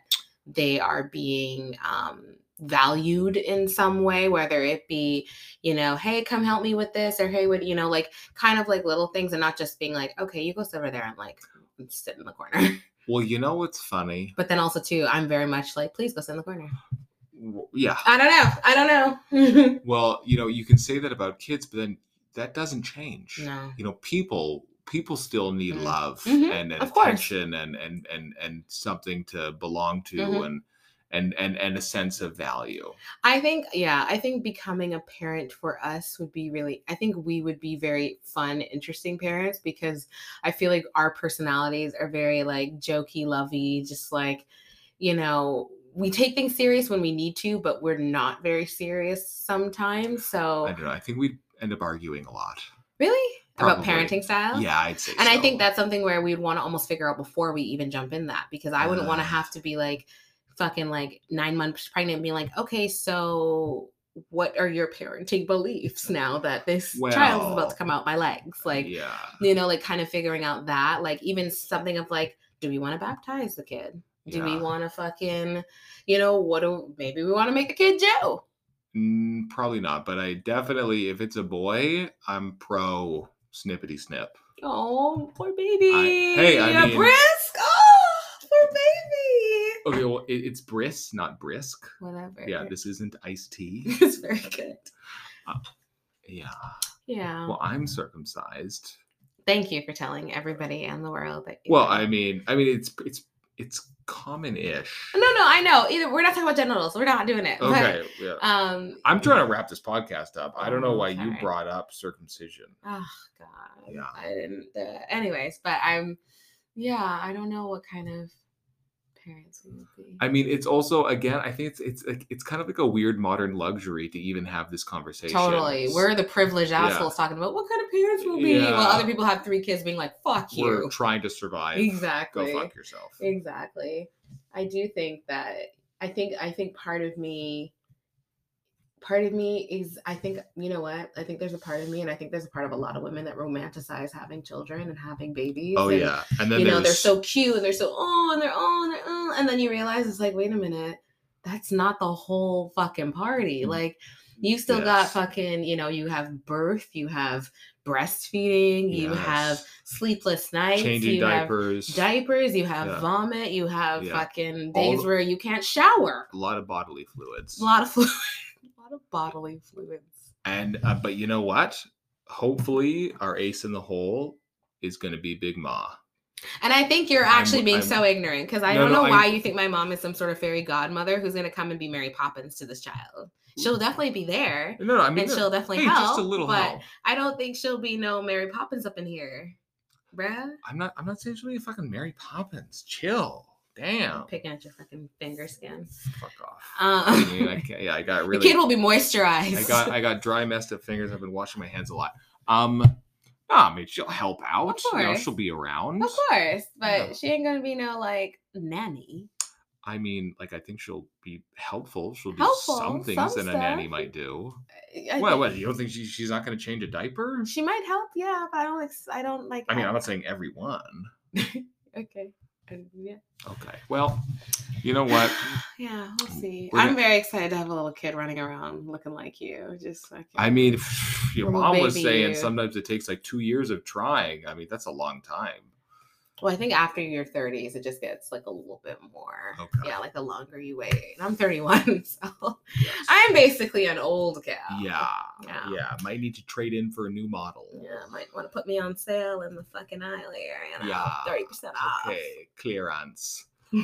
they are being um, valued in some way, whether it be, you know, hey, come help me with this, or hey, would you know, like kind of like little things, and not just being like, okay, you go sit over there and like sit in the corner. Well, you know what's funny? but then also too, I'm very much like, please go sit in the corner. Yeah. I don't know, I don't know. Well, you know, you can say that about kids, but then that doesn't change. no. You know, people people still need Mhm. love Mhm, and, and course. attention and, and and and something to belong to Mhm. and and and and a sense of value. I think, yeah, I think becoming a parent for us would be really, I think we would be very fun, interesting parents because I feel like our personalities are very like jokey, lovey, just like, you know, we take things serious when we need to, but we're not very serious sometimes. So i don't know. I think we'd end up arguing a lot. really? About parenting style? Yeah, I'd say And I think that's something where we'd want to almost figure out before we even jump in that because I wouldn't want to have to be like fucking like nine months pregnant being like, okay, so what are your parenting beliefs now that this child is about to come out my legs? Like, yeah. you know, like kind of figuring out that, like even something of like, do we want to baptize the kid? Do we want to fucking, you know, what do maybe we want to make the kid Joe? Mm, probably not, but I definitely, if it's a boy, I'm pro snippity snip. Oh, poor baby. hey, I Yeah, mean-. Okay, well, it, it's brisk, not brisk. Whatever. Yeah, this isn't iced tea. it's very good. Yeah. Yeah. Well, I'm circumcised. Thank you for telling everybody and the world that. Well, I mean, I mean, it's it's it's common-ish. No, no, I know. Either we're not talking about genitals. We're not doing it. but, Okay. Yeah. um. I'm trying to wrap this podcast up. I don't know why you brought up circumcision. Oh God. Yeah. I didn't. Uh, anyways, but I'm. Yeah, I don't know what kind of parents would be. I mean, it's also again, I think it's it's like it's kind of like a weird modern luxury to even have this conversation. Totally. We're the privileged Yeah. assholes talking about what kind of parents we'll be, Yeah. while other people have three kids being like, "Fuck you," We're trying to survive. Exactly. Go fuck yourself. Exactly. I do think that I think I think part of me part of me is I think you know what? I think there's a part of me and I think there's a part of a lot of women that romanticize having children and having babies. Oh and, yeah, and then You know, they're so cute and they're so oh and they're oh and they're oh and then you realize it's like, wait a minute, that's not the whole fucking party. Mm. Like you still got fucking, you know, you have birth, you have breastfeeding, you have sleepless nights, changing you have diapers, diapers, you have Yeah. vomit, you have Yeah. fucking days the- where you can't shower. a lot of bodily fluids. A lot of fluid, a lot of bodily fluids. And uh, but you know what? Hopefully, our ace in the hole is going to be Big Ma. And I think you're I'm- actually being I'm- so ignorant because I No, don't no, know why I'm- you think my mom is some sort of fairy godmother who's going to come and be Mary Poppins to this child. She'll definitely be there No, no, I mean, and she'll definitely hey, help. just a little but help. I don't think she'll be no Mary Poppins up in here, bruh. I'm not. I'm not saying she'll be fucking Mary Poppins. Chill. Damn. Picking at your fucking finger skin. Fuck off. Um, I mean, I yeah, I got really. the kid will be moisturized. I got I got dry, messed up fingers. I've been washing my hands a lot. Um, no, I mean she'll help out. Of You know, course. she'll be around. Of course, but Yeah. she ain't gonna be no like nanny. I mean, like I think she'll be helpful. She'll do Helpful, some things some that a nanny might do. I Well, what you don't think she, she's not going to change a diaper? She might help, yeah, but I don't. I don't like. I mean, I'm not saying everyone. okay. Yeah. Okay. Well, you know what? Yeah, we'll see. We're I'm gonna- very excited to have a little kid running around looking like you. Just like I mean, your mom was saying you. sometimes it takes like two years of trying. I mean, that's a long time. Well, I think after your 30s, it just gets like a little bit more. Okay. Yeah, like the longer you wait. And I'm 31, so Yes. I'm basically an old gal. Yeah, Yeah. yeah. Might need to trade in for a new model. Yeah, might want to put me on sale in the fucking aisle here. You know, Yeah. 30% off. Okay, clearance.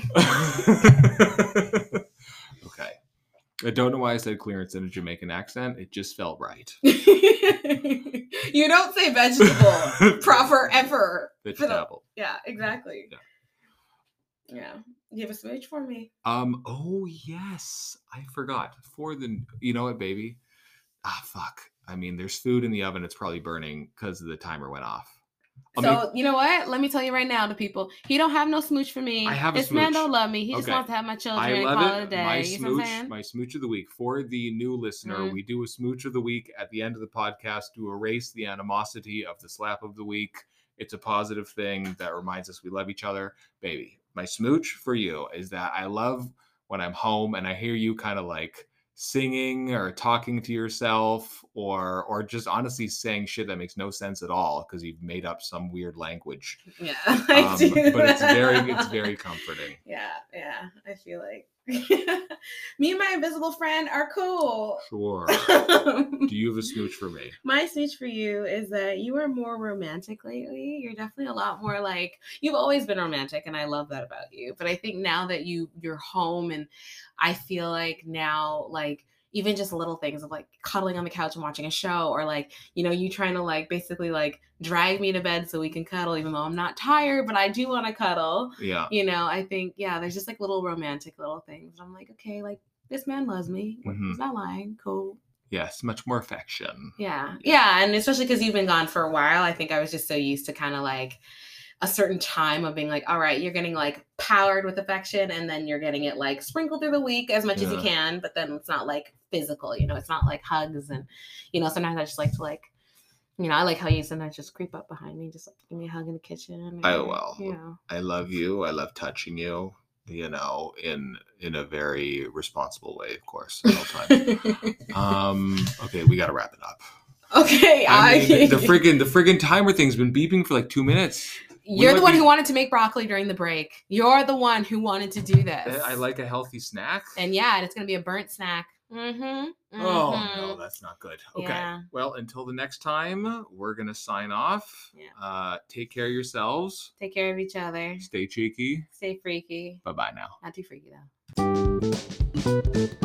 okay. I don't know why I said clearance in a Jamaican accent. It just felt right. you don't say vegetable proper ever. Vegetable. Yeah, exactly. Yeah. Yeah. You have a smooch for me. Um. Oh yes, I forgot. For the, you know what, baby? Ah, fuck. I mean, there's food in the oven. It's probably burning because the timer went off. I so mean- you know what? Let me tell you right now to people, he don't have no smooch for me. I have a this man don't love me. He just Okay. wants to have my children I and love call it. it a day. My you know what I'm smooch, my smooch of the week for the new listener. Mhm. We do a smooch of the week at the end of the podcast to erase the animosity of the slap of the week. It's a positive thing that reminds us we love each other, baby. My smooch for you is that I love when I'm home and I hear you kind of like singing or talking to yourself or or just honestly saying shit that makes no sense at all because you've made up some weird language. yeah, I Um, do but it's very it's very comforting. Yeah, yeah. I feel like me and my invisible friend are cool. Sure. Do you have a smooch for me? My speech for you is that you are more romantic lately. You're definitely a lot more like you've always been romantic, and I love that about you. But I think now that you you're home, and I feel like now like even just little things of like cuddling on the couch and watching a show, or like you know you trying to like basically like drag me to bed so we can cuddle, even though I'm not tired, but I do want to cuddle. Yeah. You know, I think yeah, there's just like little romantic little things. I'm like, okay, like this man loves me. Mhm. He's not lying. Cool. Yes, much more affection. Yeah. Yeah. And especially because you've been gone for a while, I think I was just so used to kind of like a certain time of being like, all right, you're getting like powered with affection and then you're getting it like sprinkled through the week as much as you can, but then it's not like physical, you know, it's not like hugs and, you know, sometimes I just like to like, you know, I like how you sometimes just creep up behind me, just like give me a hug in the kitchen. I or, will. You know. I love you. I love touching you. You know, in in a very responsible way, of course. Um. Okay, we got to wrap it up. okay. I, I mean, the friggin' the friggin' timer thing's been beeping for like two minutes. You're might the one be- who wanted to make broccoli during the break. You're the one who wanted to do this. I, I like a healthy snack. And yeah, it's gonna be a burnt snack. Mm-hmm. Oh no, that's not good. Okay. Yeah. Well, until the next time, we're gonna sign off. Yeah. Uh, take care of yourselves. Take care of each other. Stay cheeky. Stay freaky. Bye bye now. Not too freaky though.